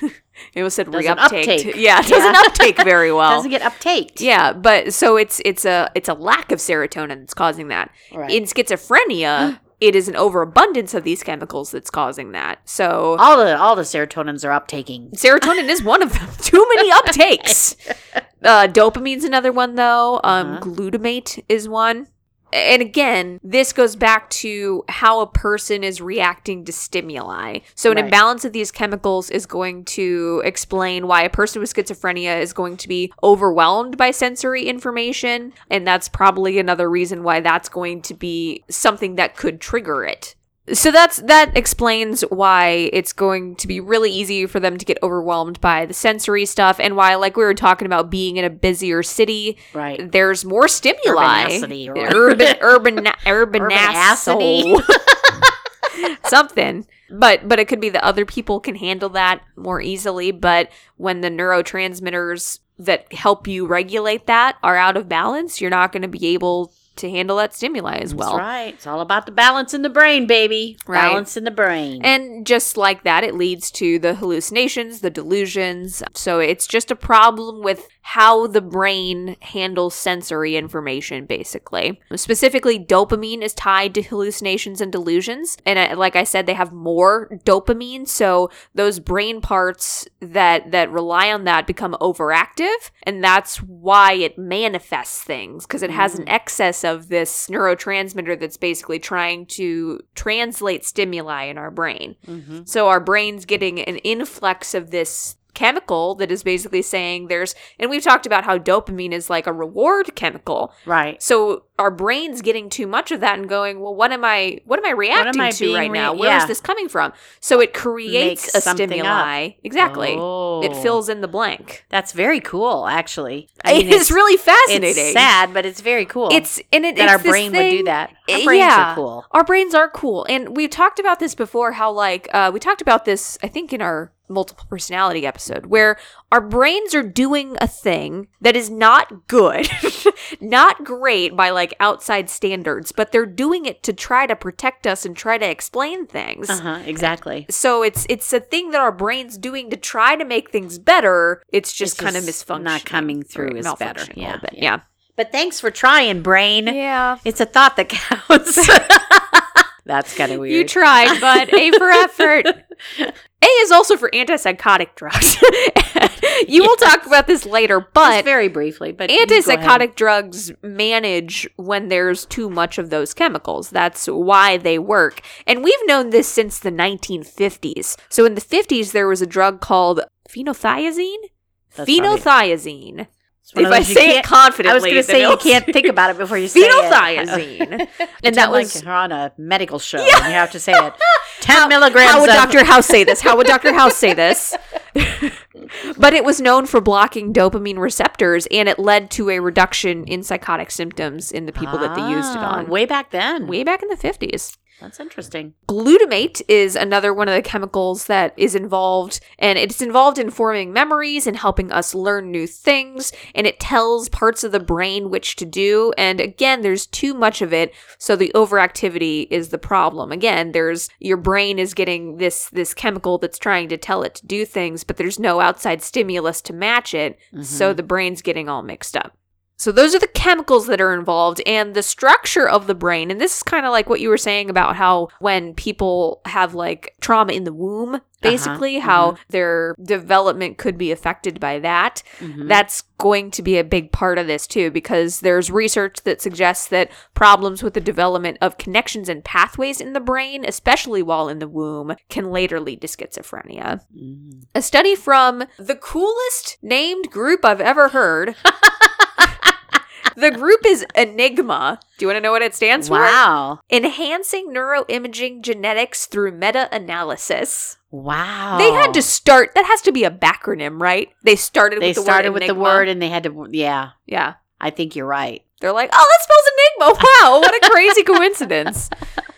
[SPEAKER 2] it was said
[SPEAKER 1] Doesn't
[SPEAKER 2] reuptake
[SPEAKER 1] uptake.
[SPEAKER 2] yeah it doesn't
[SPEAKER 1] Yeah.
[SPEAKER 2] uptake very well
[SPEAKER 1] Doesn't get uptaked.
[SPEAKER 2] yeah but so it's it's a it's a lack of serotonin that's causing that
[SPEAKER 1] Right.
[SPEAKER 2] in schizophrenia it is an overabundance of these chemicals that's causing that so
[SPEAKER 1] all the all the serotonins are uptaking.
[SPEAKER 2] Serotonin is one of them. Too many uptakes. Uh, dopamine's another one, though. Um,
[SPEAKER 1] Uh-huh.
[SPEAKER 2] Glutamate is one. And again, this goes back to how a person is reacting to stimuli. So, an
[SPEAKER 1] Right.
[SPEAKER 2] imbalance of these chemicals is going to explain why a person with schizophrenia is going to be overwhelmed by sensory information. And that's probably another reason why that's going to be something that could trigger it. So that's that explains why it's going to be really easy for them to get overwhelmed by the sensory stuff and why like we were talking about being in a busier city
[SPEAKER 1] Right.
[SPEAKER 2] there's more stimuli.
[SPEAKER 1] Urbanicity
[SPEAKER 2] urban urban urbanicity. Something. But but it could be that other people can handle that more easily but when the neurotransmitters that help you regulate that are out of balance you're not going to be able to handle that stimuli as well
[SPEAKER 1] That's right. It's all about the balance in the brain, baby.
[SPEAKER 2] Right.
[SPEAKER 1] Balance in the brain.
[SPEAKER 2] And just like that, it leads to the hallucinations, the delusions. So it's just a problem with how the brain handles sensory information, basically. Specifically, dopamine is tied to hallucinations and delusions. And uh, like I said, they have more dopamine. So those brain parts that, that rely on that become overactive. And that's why it manifests things because it has an excess of this neurotransmitter that's basically trying to translate stimuli in our brain.
[SPEAKER 1] Mhm.
[SPEAKER 2] So our brain's getting an influx of this chemical that is basically saying there's and we've talked about how dopamine is like a reward chemical.
[SPEAKER 1] Right.
[SPEAKER 2] So our brain's getting too much of that and going, well, what am I what am I reacting
[SPEAKER 1] I
[SPEAKER 2] to right
[SPEAKER 1] rea-
[SPEAKER 2] now? Where is
[SPEAKER 1] yeah.
[SPEAKER 2] this coming from? So it creates
[SPEAKER 1] Makes
[SPEAKER 2] a stimuli. Exactly.
[SPEAKER 1] Oh.
[SPEAKER 2] It fills in the blank.
[SPEAKER 1] That's very cool, actually.
[SPEAKER 2] I mean, it is really fascinating.
[SPEAKER 1] It's sad, but it's very cool.
[SPEAKER 2] It's and it,
[SPEAKER 1] that
[SPEAKER 2] it's
[SPEAKER 1] our brain would do that. Our brains
[SPEAKER 2] yeah.
[SPEAKER 1] are cool.
[SPEAKER 2] Our brains are cool. And we've talked about this before how, like, uh, we talked about this, I think, in our multiple personality episode, where our brains are doing a thing that is not good, not great by like outside standards, but they're doing it to try to protect us and try to explain things.
[SPEAKER 1] Uh huh. Exactly.
[SPEAKER 2] So it's it's a thing that our brain's doing to try to make things better. It's just
[SPEAKER 1] It's
[SPEAKER 2] kind of misfunctioning.
[SPEAKER 1] not coming through as better. Yeah,
[SPEAKER 2] little bit.
[SPEAKER 1] yeah.
[SPEAKER 2] yeah.
[SPEAKER 1] But thanks for trying, brain.
[SPEAKER 2] Yeah.
[SPEAKER 1] It's a thought that counts. That's kind of weird.
[SPEAKER 2] You tried, but A for effort. A is also for antipsychotic drugs. you will talk about this later,
[SPEAKER 1] Just
[SPEAKER 2] but
[SPEAKER 1] very briefly, but you go ahead.
[SPEAKER 2] antipsychotic drugs manage when there's too much of those chemicals. That's why they work. And we've known this since the 1950s. So in the 50s, there was a drug called phenothiazine.
[SPEAKER 1] That's
[SPEAKER 2] Phenothiazine. If I say it confidently,
[SPEAKER 1] I was going to say you can't think about it before you say it.
[SPEAKER 2] Phenothiazine. and that was
[SPEAKER 1] like on a medical show and you have to say it. Ten milligrams.
[SPEAKER 2] How would
[SPEAKER 1] of-
[SPEAKER 2] Dr. House say this? How would Dr. House say this? but it was known for blocking dopamine receptors and it led to a reduction in psychotic symptoms in the people that they used it
[SPEAKER 1] Ah,
[SPEAKER 2] on
[SPEAKER 1] way back then.
[SPEAKER 2] way back in the 50s.
[SPEAKER 1] That's interesting.
[SPEAKER 2] Glutamate is another one of the chemicals that is involved, and it's involved in forming memories and helping us learn new things. And it tells parts of the brain which to do. And again, there's too much of it, so the overactivity is the problem. Again, there's your brain is getting this this chemical that's trying to tell it to do things, but there's no outside stimulus to match it, so mm-hmm. the brain's getting all mixed up. So those are the chemicals that are involved and the structure of the brain. And this is kind of like what you were saying about how when people have like trauma in the womb, basically, how their development could be affected by that.
[SPEAKER 1] Mhm.
[SPEAKER 2] That's going to be a big part of this too, because there's research that suggests that problems with the development of connections and pathways in the brain, especially while in the womb, can later lead to schizophrenia.
[SPEAKER 1] Mm.
[SPEAKER 2] A study from the coolest named group I've ever heard. the group is Enigma. Do you want to know what it stands for?
[SPEAKER 1] Wow.
[SPEAKER 2] Enhancing Neuroimaging Genetics Through Meta Analysis.
[SPEAKER 1] Wow.
[SPEAKER 2] They had to start, that has to be a backronym, right? They started
[SPEAKER 1] They
[SPEAKER 2] with the
[SPEAKER 1] started
[SPEAKER 2] word
[SPEAKER 1] with the word and they had to, yeah,
[SPEAKER 2] Yeah.
[SPEAKER 1] I think you're right.
[SPEAKER 2] They're like, oh, that spells Enigma. Wow, what a crazy coincidence.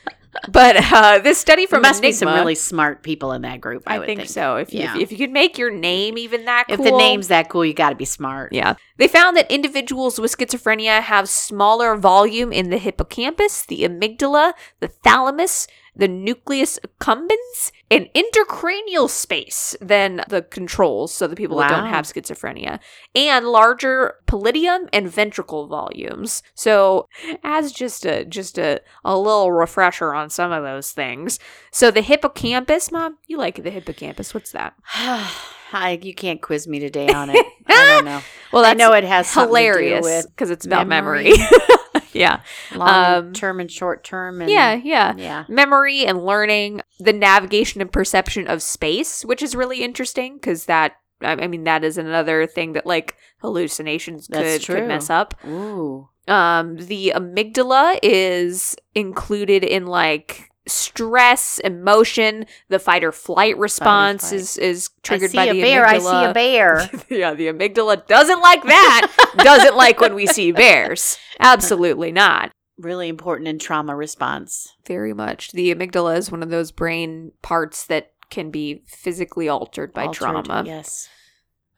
[SPEAKER 2] But uh, this study
[SPEAKER 1] There
[SPEAKER 2] from
[SPEAKER 1] must
[SPEAKER 2] Enigma,
[SPEAKER 1] be some really smart people in that group. I,
[SPEAKER 2] I,
[SPEAKER 1] would
[SPEAKER 2] think,
[SPEAKER 1] think,
[SPEAKER 2] so. If you,
[SPEAKER 1] Yeah.
[SPEAKER 2] if, if you could make your name even that cool, If
[SPEAKER 1] the name's that cool, you got to be smart.
[SPEAKER 2] Yeah. They found that individuals with schizophrenia have smaller volume in the hippocampus, the amygdala, the thalamus, the nucleus accumbens, and intracranial space than the controls, so the people that don't have schizophrenia, and larger pallidum and ventricle volumes. So, as just a just a, a little refresher on some of those things. So the hippocampus, mom, you like the hippocampus. What's that?
[SPEAKER 1] I, you can't quiz me today on it. I don't know.
[SPEAKER 2] Well,
[SPEAKER 1] I know it has
[SPEAKER 2] hilarious because it's about
[SPEAKER 1] memory.
[SPEAKER 2] memory. yeah.
[SPEAKER 1] long
[SPEAKER 2] Um,
[SPEAKER 1] term and short term. And,
[SPEAKER 2] Yeah, yeah.
[SPEAKER 1] yeah.
[SPEAKER 2] Memory and learning, the navigation and perception of space, which is really interesting because that, I I mean, that is another thing that like hallucinations could, could mess up.
[SPEAKER 1] Ooh.
[SPEAKER 2] Um, the amygdala is included in like stress, emotion, the fight or flight response is is triggered by the
[SPEAKER 1] bear.
[SPEAKER 2] amygdala.
[SPEAKER 1] I see a bear.
[SPEAKER 2] yeah, the amygdala doesn't like that. doesn't like when we see bears. Absolutely not.
[SPEAKER 1] really important in trauma response.
[SPEAKER 2] Very much. The amygdala is one of those brain parts that can be physically altered by
[SPEAKER 1] Altered,
[SPEAKER 2] trauma.
[SPEAKER 1] Yes.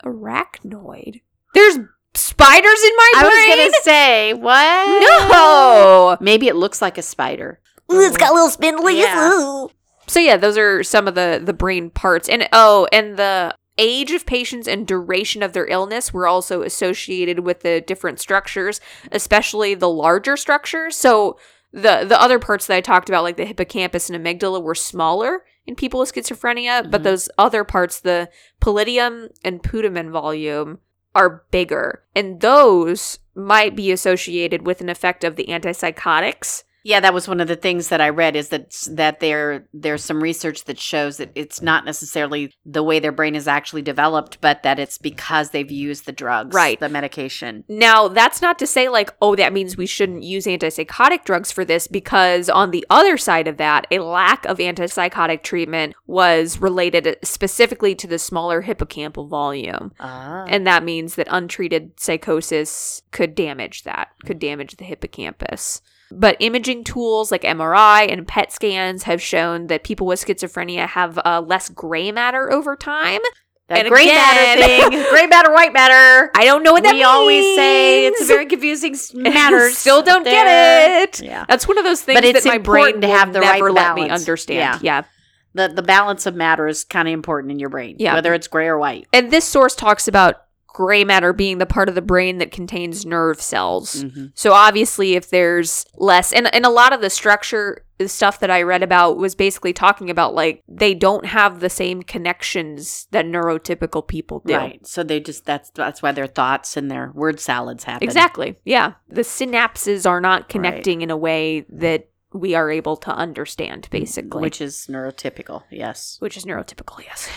[SPEAKER 2] Arachnoid. There's spiders in my
[SPEAKER 1] I
[SPEAKER 2] brain.
[SPEAKER 1] I was gonna say what?
[SPEAKER 2] no.
[SPEAKER 1] Maybe it looks like a spider.
[SPEAKER 2] Ooh, it's got a little spindlies.
[SPEAKER 1] Yeah.
[SPEAKER 2] So yeah, those are some of the the brain parts. And oh, and the age of patients and duration of their illness were also associated with the different structures, especially the larger structures. So the the other parts that I talked about, like the hippocampus and amygdala, were smaller in people with schizophrenia, but
[SPEAKER 1] Mhm.
[SPEAKER 2] those other parts, the pallidum and putamen volume, are bigger, and those might be associated with an effect of the antipsychotics.
[SPEAKER 1] Yeah, that was one of the things that I read is that that there there's some research that shows that it's not necessarily the way their brain is actually developed, but that it's because they've used the drugs,
[SPEAKER 2] Right.
[SPEAKER 1] The medication.
[SPEAKER 2] Now, that's not to say, like, oh, that means we shouldn't use antipsychotic drugs for this, because on the other side of that, a lack of antipsychotic treatment was related specifically to the smaller hippocampal volume.
[SPEAKER 1] Ah.
[SPEAKER 2] And that means that untreated psychosis could damage that, could damage the hippocampus. But imaging tools like MRI and PET scans have shown that people with schizophrenia have uh, less gray matter over time.
[SPEAKER 1] that
[SPEAKER 2] and
[SPEAKER 1] gray
[SPEAKER 2] again-
[SPEAKER 1] matter thing, gray matter, white matter.
[SPEAKER 2] I don't know what that
[SPEAKER 1] we always say it's a very confusing matter.
[SPEAKER 2] Still don't
[SPEAKER 1] there.
[SPEAKER 2] get it.
[SPEAKER 1] Yeah.
[SPEAKER 2] That's one of those things
[SPEAKER 1] But it's
[SPEAKER 2] that my brain
[SPEAKER 1] important to have the
[SPEAKER 2] never
[SPEAKER 1] right
[SPEAKER 2] let me
[SPEAKER 1] balance.
[SPEAKER 2] understand. Yeah.
[SPEAKER 1] The the balance of matter is kind of important in your brain.
[SPEAKER 2] Yeah.
[SPEAKER 1] Whether it's gray or white.
[SPEAKER 2] And this source talks about gray matter being the part of the brain that contains nerve cells.
[SPEAKER 1] Mhm.
[SPEAKER 2] So obviously if there's less and and a lot of the structure the stuff that I read about was basically talking about like they don't have the same connections that neurotypical people do.
[SPEAKER 1] Right. So they just that's that's why their thoughts and their word salads happen.
[SPEAKER 2] Exactly. Yeah. The synapses are not connecting in a way that we are able to understand basically.
[SPEAKER 1] Which is neurotypical. Yes.
[SPEAKER 2] which is neurotypical, yes.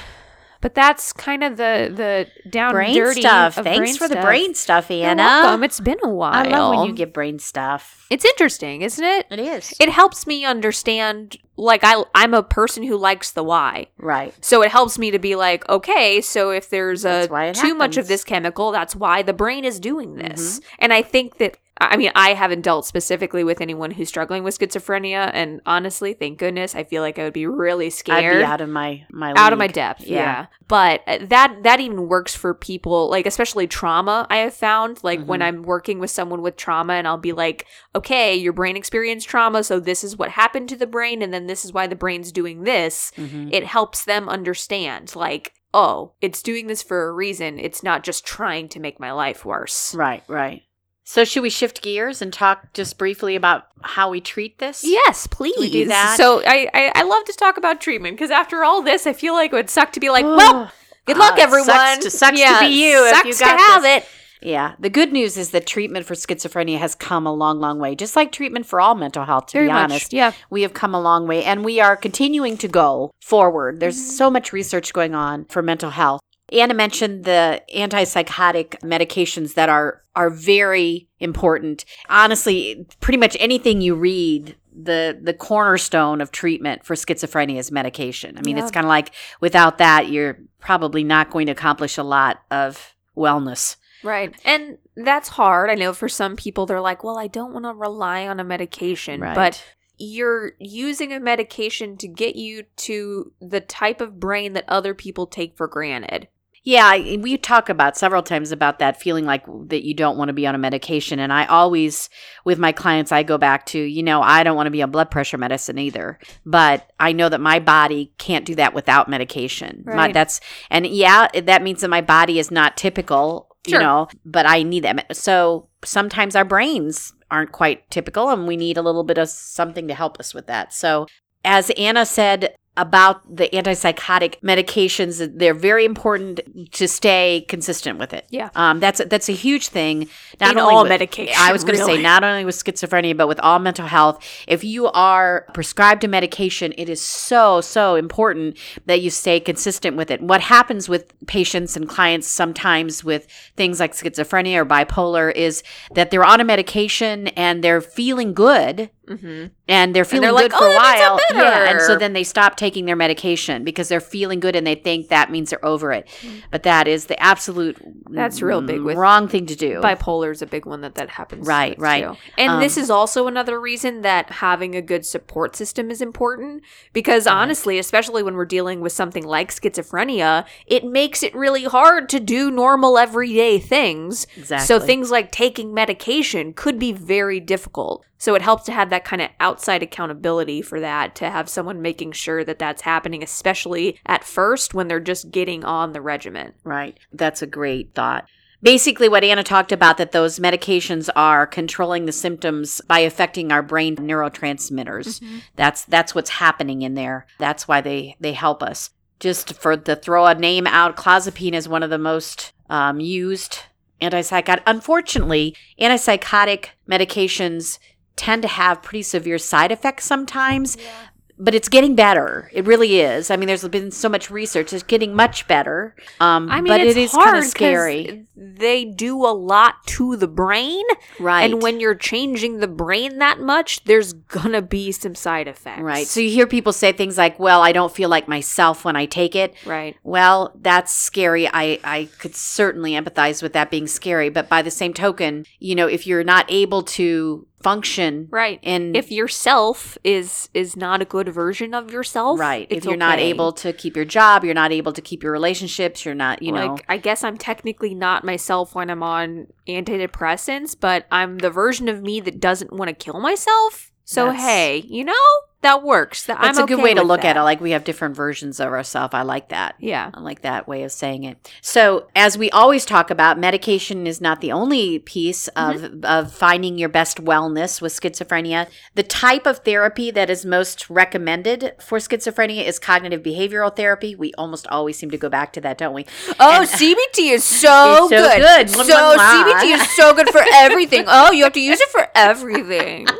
[SPEAKER 2] But that's kind of the the down
[SPEAKER 1] brain
[SPEAKER 2] dirty
[SPEAKER 1] stuff. Thanks
[SPEAKER 2] brain
[SPEAKER 1] for the brain stuff,
[SPEAKER 2] You're welcome. It's been a while.
[SPEAKER 1] I love when you get brain stuff.
[SPEAKER 2] It's interesting, isn't it?
[SPEAKER 1] It is.
[SPEAKER 2] It helps me understand. Like I, I'm a person who likes the why.
[SPEAKER 1] right.
[SPEAKER 2] So it helps me to be like, okay, so if there's a
[SPEAKER 1] That's why it
[SPEAKER 2] too much of this chemical, that's why the brain is doing this. Mm-hmm. And I think that I mean, I haven't dealt specifically with anyone who's struggling with schizophrenia, and honestly, thank goodness, I feel like I would be really scared
[SPEAKER 1] I'd be out of my my
[SPEAKER 2] out of my depth yeah.
[SPEAKER 1] Yeah.
[SPEAKER 2] but uh, that that even works for people like especially trauma i have found like when
[SPEAKER 1] Mhm.
[SPEAKER 2] i'm working with someone with trauma and i'll be like okay your brain experienced trauma so this is what happened to the brain and then this is why the brain's doing this
[SPEAKER 1] Mhm.
[SPEAKER 2] it helps them understand like oh it's doing this for a reason it's not just trying to make my life worse
[SPEAKER 1] Right, right. So should we shift gears and talk just briefly about how we treat this?
[SPEAKER 2] Yes, please.
[SPEAKER 1] do that?
[SPEAKER 2] So I, I I love to talk about treatment because after all this, I feel like it would suck to be like, well, good luck,
[SPEAKER 1] Uh,
[SPEAKER 2] everyone.
[SPEAKER 1] sucks to- sucks to be you if
[SPEAKER 2] Sucks
[SPEAKER 1] you
[SPEAKER 2] to have
[SPEAKER 1] this.
[SPEAKER 2] it.
[SPEAKER 1] Yeah. The good news is that treatment for schizophrenia has come a long, long way. Just like treatment for all mental health, to
[SPEAKER 2] Very
[SPEAKER 1] be
[SPEAKER 2] much.
[SPEAKER 1] honest.
[SPEAKER 2] Yeah.
[SPEAKER 1] We have come a long way and we are continuing to go forward. There's
[SPEAKER 2] Mm-hmm.
[SPEAKER 1] so much research going on for mental health. Anna mentioned the antipsychotic medications that are are very important. Honestly, pretty much anything you read, the the cornerstone of treatment for schizophrenia is medication. I mean,
[SPEAKER 2] Yeah.
[SPEAKER 1] it's kind of like without that, you're probably not going to accomplish a lot of wellness.
[SPEAKER 2] Right. And that's hard. I know for some people, they're like, well, I don't want to rely on a medication.
[SPEAKER 1] Right.
[SPEAKER 2] But you're using a medication to get you to the type of brain that other people take for granted.
[SPEAKER 1] Yeah, we talk about several times about that feeling like that you don't want to be on a medication. And I always, with my clients, I go back to, you know, I don't want to be on blood pressure medicine either. But I know that my body can't do that without medication. My,
[SPEAKER 2] Right.
[SPEAKER 1] that's, and yeah, that means that my body is not typical,
[SPEAKER 2] Sure.
[SPEAKER 1] you know, but I need that. So sometimes our brains aren't quite typical and we need a little bit of something to help us with that. So as Anna said about the antipsychotic medications, they're very important to stay consistent with it.
[SPEAKER 2] Yeah.
[SPEAKER 1] Um, that's that's a huge thing.
[SPEAKER 2] In
[SPEAKER 1] only
[SPEAKER 2] all
[SPEAKER 1] with-
[SPEAKER 2] medication,
[SPEAKER 1] I was going to
[SPEAKER 2] really.
[SPEAKER 1] say not only with schizophrenia, but with all mental health. If you are prescribed a medication, it is so so important that you stay consistent with it. What happens with patients and clients sometimes with things like schizophrenia or bipolar is that they're on a medication and they're feeling good
[SPEAKER 2] Mm-hmm.
[SPEAKER 1] and they're feeling
[SPEAKER 2] they're
[SPEAKER 1] good
[SPEAKER 2] like,
[SPEAKER 1] for
[SPEAKER 2] "Oh,
[SPEAKER 1] a
[SPEAKER 2] that makes
[SPEAKER 1] while. Yeah, and so then they stop taking their medication because they're feeling good and they think that means they're over it. But that is the absolute
[SPEAKER 2] Mm. That's real big with
[SPEAKER 1] wrong thing to do.
[SPEAKER 2] Bipolar is a big one that that happens.
[SPEAKER 1] Right, right.
[SPEAKER 2] too. And this
[SPEAKER 1] Um,
[SPEAKER 2] is also another reason that having a good support system is important because honestly, especially when we're dealing with something like schizophrenia, it makes it really hard to do normal everyday things.
[SPEAKER 1] Exactly.
[SPEAKER 2] So things like taking medication could be very difficult. So it helps to have that kind of outside accountability for that, to have someone making sure that that's happening, especially at first when they're just getting on the regimen.
[SPEAKER 1] Right. That's a great thought. Basically, what Anna talked about that those medications are controlling the symptoms by affecting our brain neurotransmitters. That's that's what's happening in there. That's why they they help us. Just for to throw a name out, clozapine is one of the most um, used antipsychotic. Unfortunately, antipsychotic medications tend to have pretty severe side effects sometimes. But it's getting better. It really is. I mean, there's been so much research. It's getting much better. Um,
[SPEAKER 2] I mean,
[SPEAKER 1] but
[SPEAKER 2] it's
[SPEAKER 1] it is kind of scary,
[SPEAKER 2] They do a lot to the brain,
[SPEAKER 1] right?
[SPEAKER 2] and when you're changing the brain that much, there's gonna be some side effects.
[SPEAKER 1] right, so you hear people say things like, "Well, I don't feel like myself when I take it."
[SPEAKER 2] right.
[SPEAKER 1] Well, that's scary. I I could certainly empathize with that being scary. But by the same token, you know, if you're not able to function,
[SPEAKER 2] Right.
[SPEAKER 1] in
[SPEAKER 2] If yourself is is not a good version of yourself,
[SPEAKER 1] right, if you're not able to keep your job, you're not able to keep your relationships. You're not, you know,
[SPEAKER 2] I guess I'm technically not myself when I'm on antidepressants, but I'm the version of me that doesn't want to kill myself. So
[SPEAKER 1] That's-
[SPEAKER 2] hey, you know that works. That
[SPEAKER 1] that's
[SPEAKER 2] I'm
[SPEAKER 1] a good
[SPEAKER 2] okay
[SPEAKER 1] way to look at it. Like we have different versions of ourselves. I like that.
[SPEAKER 2] Yeah.
[SPEAKER 1] I like that way of saying it. So, as we always talk about, medication is not the only piece of,
[SPEAKER 2] Mm-hmm.
[SPEAKER 1] of finding your best wellness with schizophrenia. The type of therapy that is most recommended for schizophrenia is cognitive behavioral therapy. We almost always seem to go back to that, don't we?
[SPEAKER 2] Oh,
[SPEAKER 1] And-
[SPEAKER 2] CBT is so,
[SPEAKER 1] so
[SPEAKER 2] good.
[SPEAKER 1] good.
[SPEAKER 2] So. CBT is so good for everything. Oh, you have to use it for everything.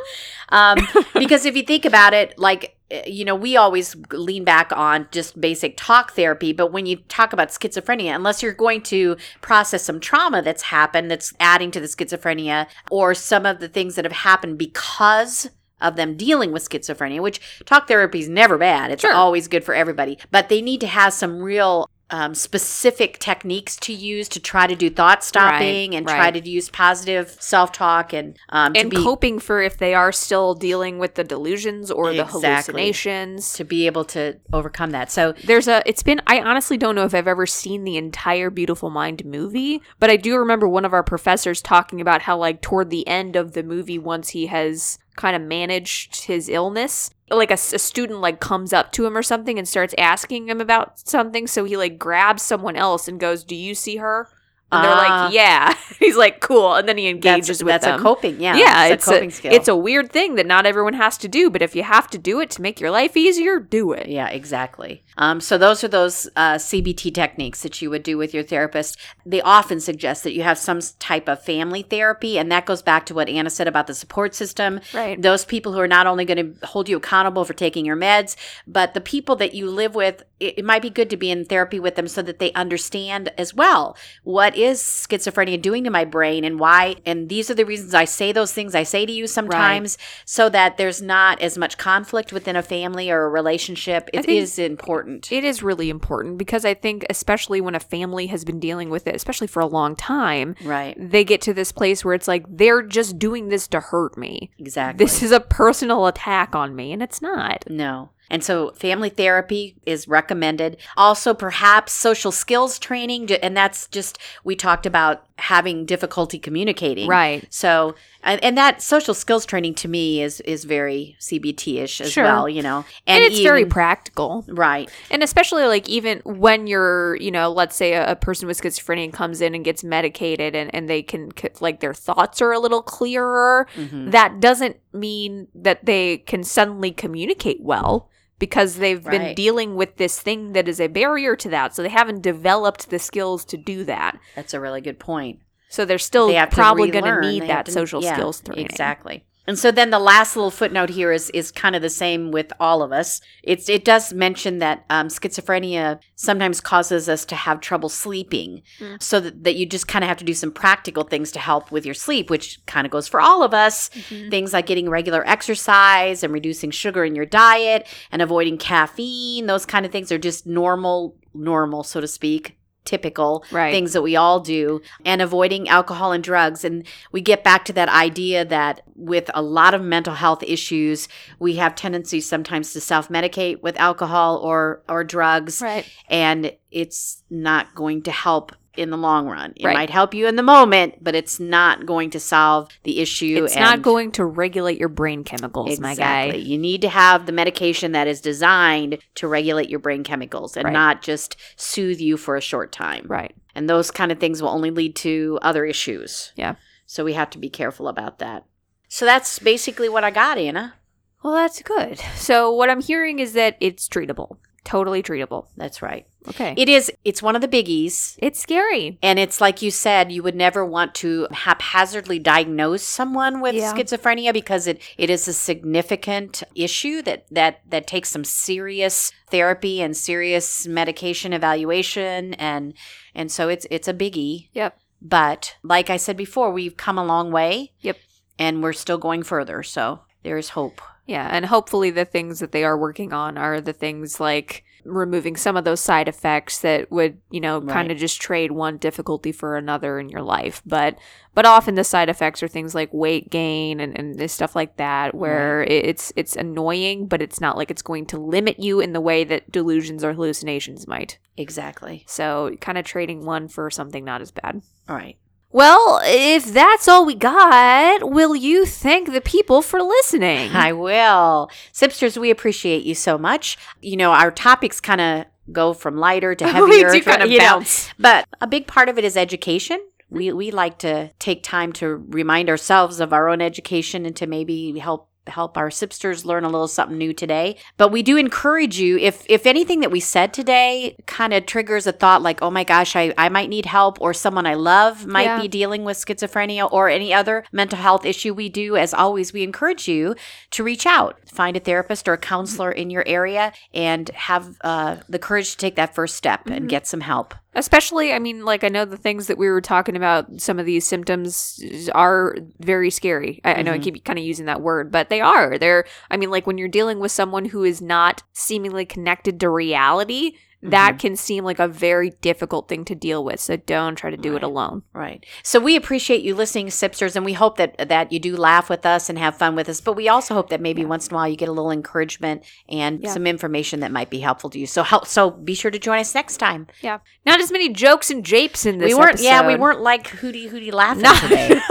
[SPEAKER 1] um, because if you think about it, like eh, you know, we always lean back on just basic talk therapy, but when you talk about schizophrenia, unless you're going to process some trauma that's happened that's adding to the schizophrenia, or some of the things that have happened because of them dealing with schizophrenia, which talk therapy is never bad. It's
[SPEAKER 2] Sure.
[SPEAKER 1] always good for everybody, but they need to have some real um, specific techniques to use to try to do thought stopping and try to use positive self talk and um, to
[SPEAKER 2] and
[SPEAKER 1] be
[SPEAKER 2] coping for if they are still dealing with the delusions or the hallucinations.
[SPEAKER 1] to be able to overcome that. So
[SPEAKER 2] There's a it's been I honestly don't know if I've ever seen the entire Beautiful Mind movie, but I do remember one of our professors talking about how like toward the end of the movie once he has kind of managed his illness, like a student like comes up to him or something and starts asking him about something, so he like grabs someone else and goes, "Do you see her?" And they're
[SPEAKER 1] Ah.
[SPEAKER 2] like, "Yeah." He's like, "Cool," and then he
[SPEAKER 1] that's,
[SPEAKER 2] engages with
[SPEAKER 1] that's
[SPEAKER 2] them.
[SPEAKER 1] a coping. Yeah,
[SPEAKER 2] yeah,
[SPEAKER 1] it's,
[SPEAKER 2] it's
[SPEAKER 1] a coping
[SPEAKER 2] a,
[SPEAKER 1] skill.
[SPEAKER 2] it's a weird thing that not everyone has to do, but if you have to do it to make your life easier, do it.
[SPEAKER 1] Yeah, exactly. Um, so those are those uh, CBT techniques that you would do with your therapist. They often suggest that you have some type of family therapy, and that goes back to what Anna said about the support system.
[SPEAKER 2] Right.
[SPEAKER 1] Those people who are not only going to hold you accountable for taking your meds, but the people that you live with, it, it might be good to be in therapy with them so that they understand as well what is schizophrenia doing to my brain and why. And these are the reasons I say those things I say to you sometimes, so that there's not as much conflict within a family or a relationship. It is important.
[SPEAKER 2] It is really important because I think, especially when a family has been dealing with it, especially for a long time,
[SPEAKER 1] Right.
[SPEAKER 2] they get to this place where it's like, they're just doing this to hurt me.
[SPEAKER 1] Exactly.
[SPEAKER 2] This is a personal attack on me, and it's not.
[SPEAKER 1] No. And so family therapy is recommended. Also, perhaps social skills training. And that's just, we talked about having difficulty communicating.
[SPEAKER 2] Right.
[SPEAKER 1] So, and, and that social skills training to me is is very CBT ish as
[SPEAKER 2] Sure.
[SPEAKER 1] well, you know.
[SPEAKER 2] And, it's very practical.
[SPEAKER 1] Right.
[SPEAKER 2] And especially like even when you're, you know, let's say a, a person with schizophrenia comes in and gets medicated and, and they can, like, their thoughts are a little clearer,
[SPEAKER 1] Mhm.
[SPEAKER 2] that doesn't mean that they can suddenly communicate well because they've been dealing with this thing that is a barrier to that. So they haven't developed the skills to do that.
[SPEAKER 1] That's a really good point.
[SPEAKER 2] So they're still
[SPEAKER 1] they
[SPEAKER 2] probably going to need that
[SPEAKER 1] to-
[SPEAKER 2] social
[SPEAKER 1] yeah,
[SPEAKER 2] skills training.
[SPEAKER 1] Exactly. And so then the last little footnote here is is kind of the same with all of us. It's it does mention that um, schizophrenia sometimes causes us to have trouble sleeping,
[SPEAKER 2] Mm.
[SPEAKER 1] so that, that you just kind of have to do some practical things to help with your sleep, which kind of goes for all of us.
[SPEAKER 2] Mm-hmm.
[SPEAKER 1] Things like getting regular exercise and reducing sugar in your diet and avoiding caffeine. Those kind of things are just normal, normal, so to speak. Typical
[SPEAKER 2] Right.
[SPEAKER 1] things that we all do, and avoiding alcohol and drugs. And we get back to that idea that with a lot of mental health issues, we have tendencies sometimes to self medicate with alcohol or or drugs,
[SPEAKER 2] Right.
[SPEAKER 1] and it's not going to help in the long run. It
[SPEAKER 2] Right.
[SPEAKER 1] might help you in the moment, but it's not going to solve the issue.
[SPEAKER 2] It's not going to regulate your brain chemicals, my
[SPEAKER 1] Exactly.
[SPEAKER 2] guy.
[SPEAKER 1] You need to have the medication that is designed to regulate your brain chemicals and
[SPEAKER 2] Right.
[SPEAKER 1] not just soothe you for a short time.
[SPEAKER 2] Right.
[SPEAKER 1] And those kind of things will only lead to other issues.
[SPEAKER 2] Yeah.
[SPEAKER 1] So we have to be careful about that. So that's basically what I got, Anna.
[SPEAKER 2] Well, that's good. So what I'm hearing is that it's treatable. Totally treatable.
[SPEAKER 1] That's right.
[SPEAKER 2] Okay.
[SPEAKER 1] It is it's one of the biggies.
[SPEAKER 2] it's scary.
[SPEAKER 1] And it's like you said, you would never want to haphazardly diagnose someone with
[SPEAKER 2] Yeah.
[SPEAKER 1] schizophrenia because it, it is a significant issue that, that that takes some serious therapy and serious medication evaluation and and so it's it's a biggie.
[SPEAKER 2] Yep.
[SPEAKER 1] But like I said before, we've come a long way.
[SPEAKER 2] Yep.
[SPEAKER 1] And we're still going further. So there's hope.
[SPEAKER 2] Yeah, and hopefully the things that they are working on are the things like removing some of those side effects that would, you know,
[SPEAKER 1] Right.
[SPEAKER 2] kind of just trade one difficulty for another in your life. But but often the side effects are things like weight gain and, and this stuff like that where it it's it's annoying, but it's not like it's going to limit you in the way that delusions or hallucinations might.
[SPEAKER 1] Exactly.
[SPEAKER 2] So kind of trading one for something not as bad.
[SPEAKER 1] All right.
[SPEAKER 2] Well, if that's all we got, will you thank the people for listening?
[SPEAKER 1] I will. Sipsters, we appreciate you so much. You know, our topics kind of go from lighter to
[SPEAKER 2] We
[SPEAKER 1] heavier.
[SPEAKER 2] do kinda
[SPEAKER 1] you know, but a big part of it is education. We, we like to take time to remind ourselves of our own education and to maybe help help our sipsters learn a little something new today but we do encourage you if if anything that we said today kind of triggers a thought like oh my gosh I, I might need help or someone i love might
[SPEAKER 2] Yeah.
[SPEAKER 1] be dealing with schizophrenia or any other mental health issue we do as always we encourage you to reach out find a therapist or a counselor in your area and have uh, the courage to take that first step and get some help
[SPEAKER 2] Especially, I mean, like I know the things that we were talking about, some of these symptoms are very scary. I, I know I
[SPEAKER 1] Mhm.
[SPEAKER 2] keep kind of using that word, but they are. They're, I mean, like when you're dealing with someone who is not seemingly connected to reality, that mm-hmm. can seem like a very difficult thing to deal with. So don't try to do it alone.
[SPEAKER 1] Right. So we appreciate you listening, Sipsters, and we hope that that you do laugh with us and have fun with us. But we also hope that maybe once in a while you get a little encouragement and
[SPEAKER 2] Yeah.
[SPEAKER 1] some information that might be helpful to you. So help. So be sure to join us next time.
[SPEAKER 2] Yeah. Not as many jokes and japes in this
[SPEAKER 1] we weren't. Yeah, we weren't like hooty hooty laughing
[SPEAKER 2] No.
[SPEAKER 1] today.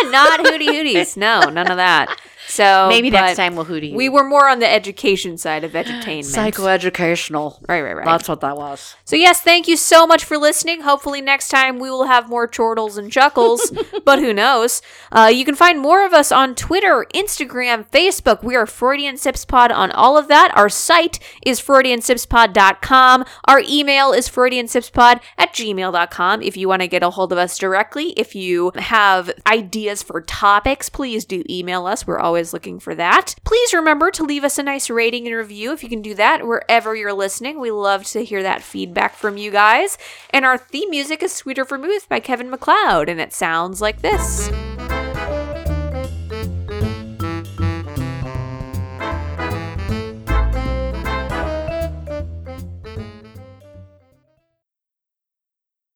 [SPEAKER 2] Not hooty hooties. No, none of that. So
[SPEAKER 1] maybe next time we'll hooty.
[SPEAKER 2] We were more on the education side of edutainment.
[SPEAKER 1] psychoeducational.
[SPEAKER 2] Right, right, right.
[SPEAKER 1] That's what that was.
[SPEAKER 2] So yes, thank you so much for listening. Hopefully next time we will have more chortles and chuckles, but who knows? Uh, you can find more of us on Twitter, Instagram, Facebook. We are Freudian Sips Pod on all of that. Our site is freudiansipspod.com. Our email is freudiansipspod at gmail.com if you want to get a hold of us directly. If you have ideas for topics, please do email us. We're always looking for that. Please remember to leave us a nice rating and review if you can do that wherever you're listening. We love to hear that feedback from you guys. And our theme music is Sweeter Vermouth by Kevin MacLeod, and it sounds like this.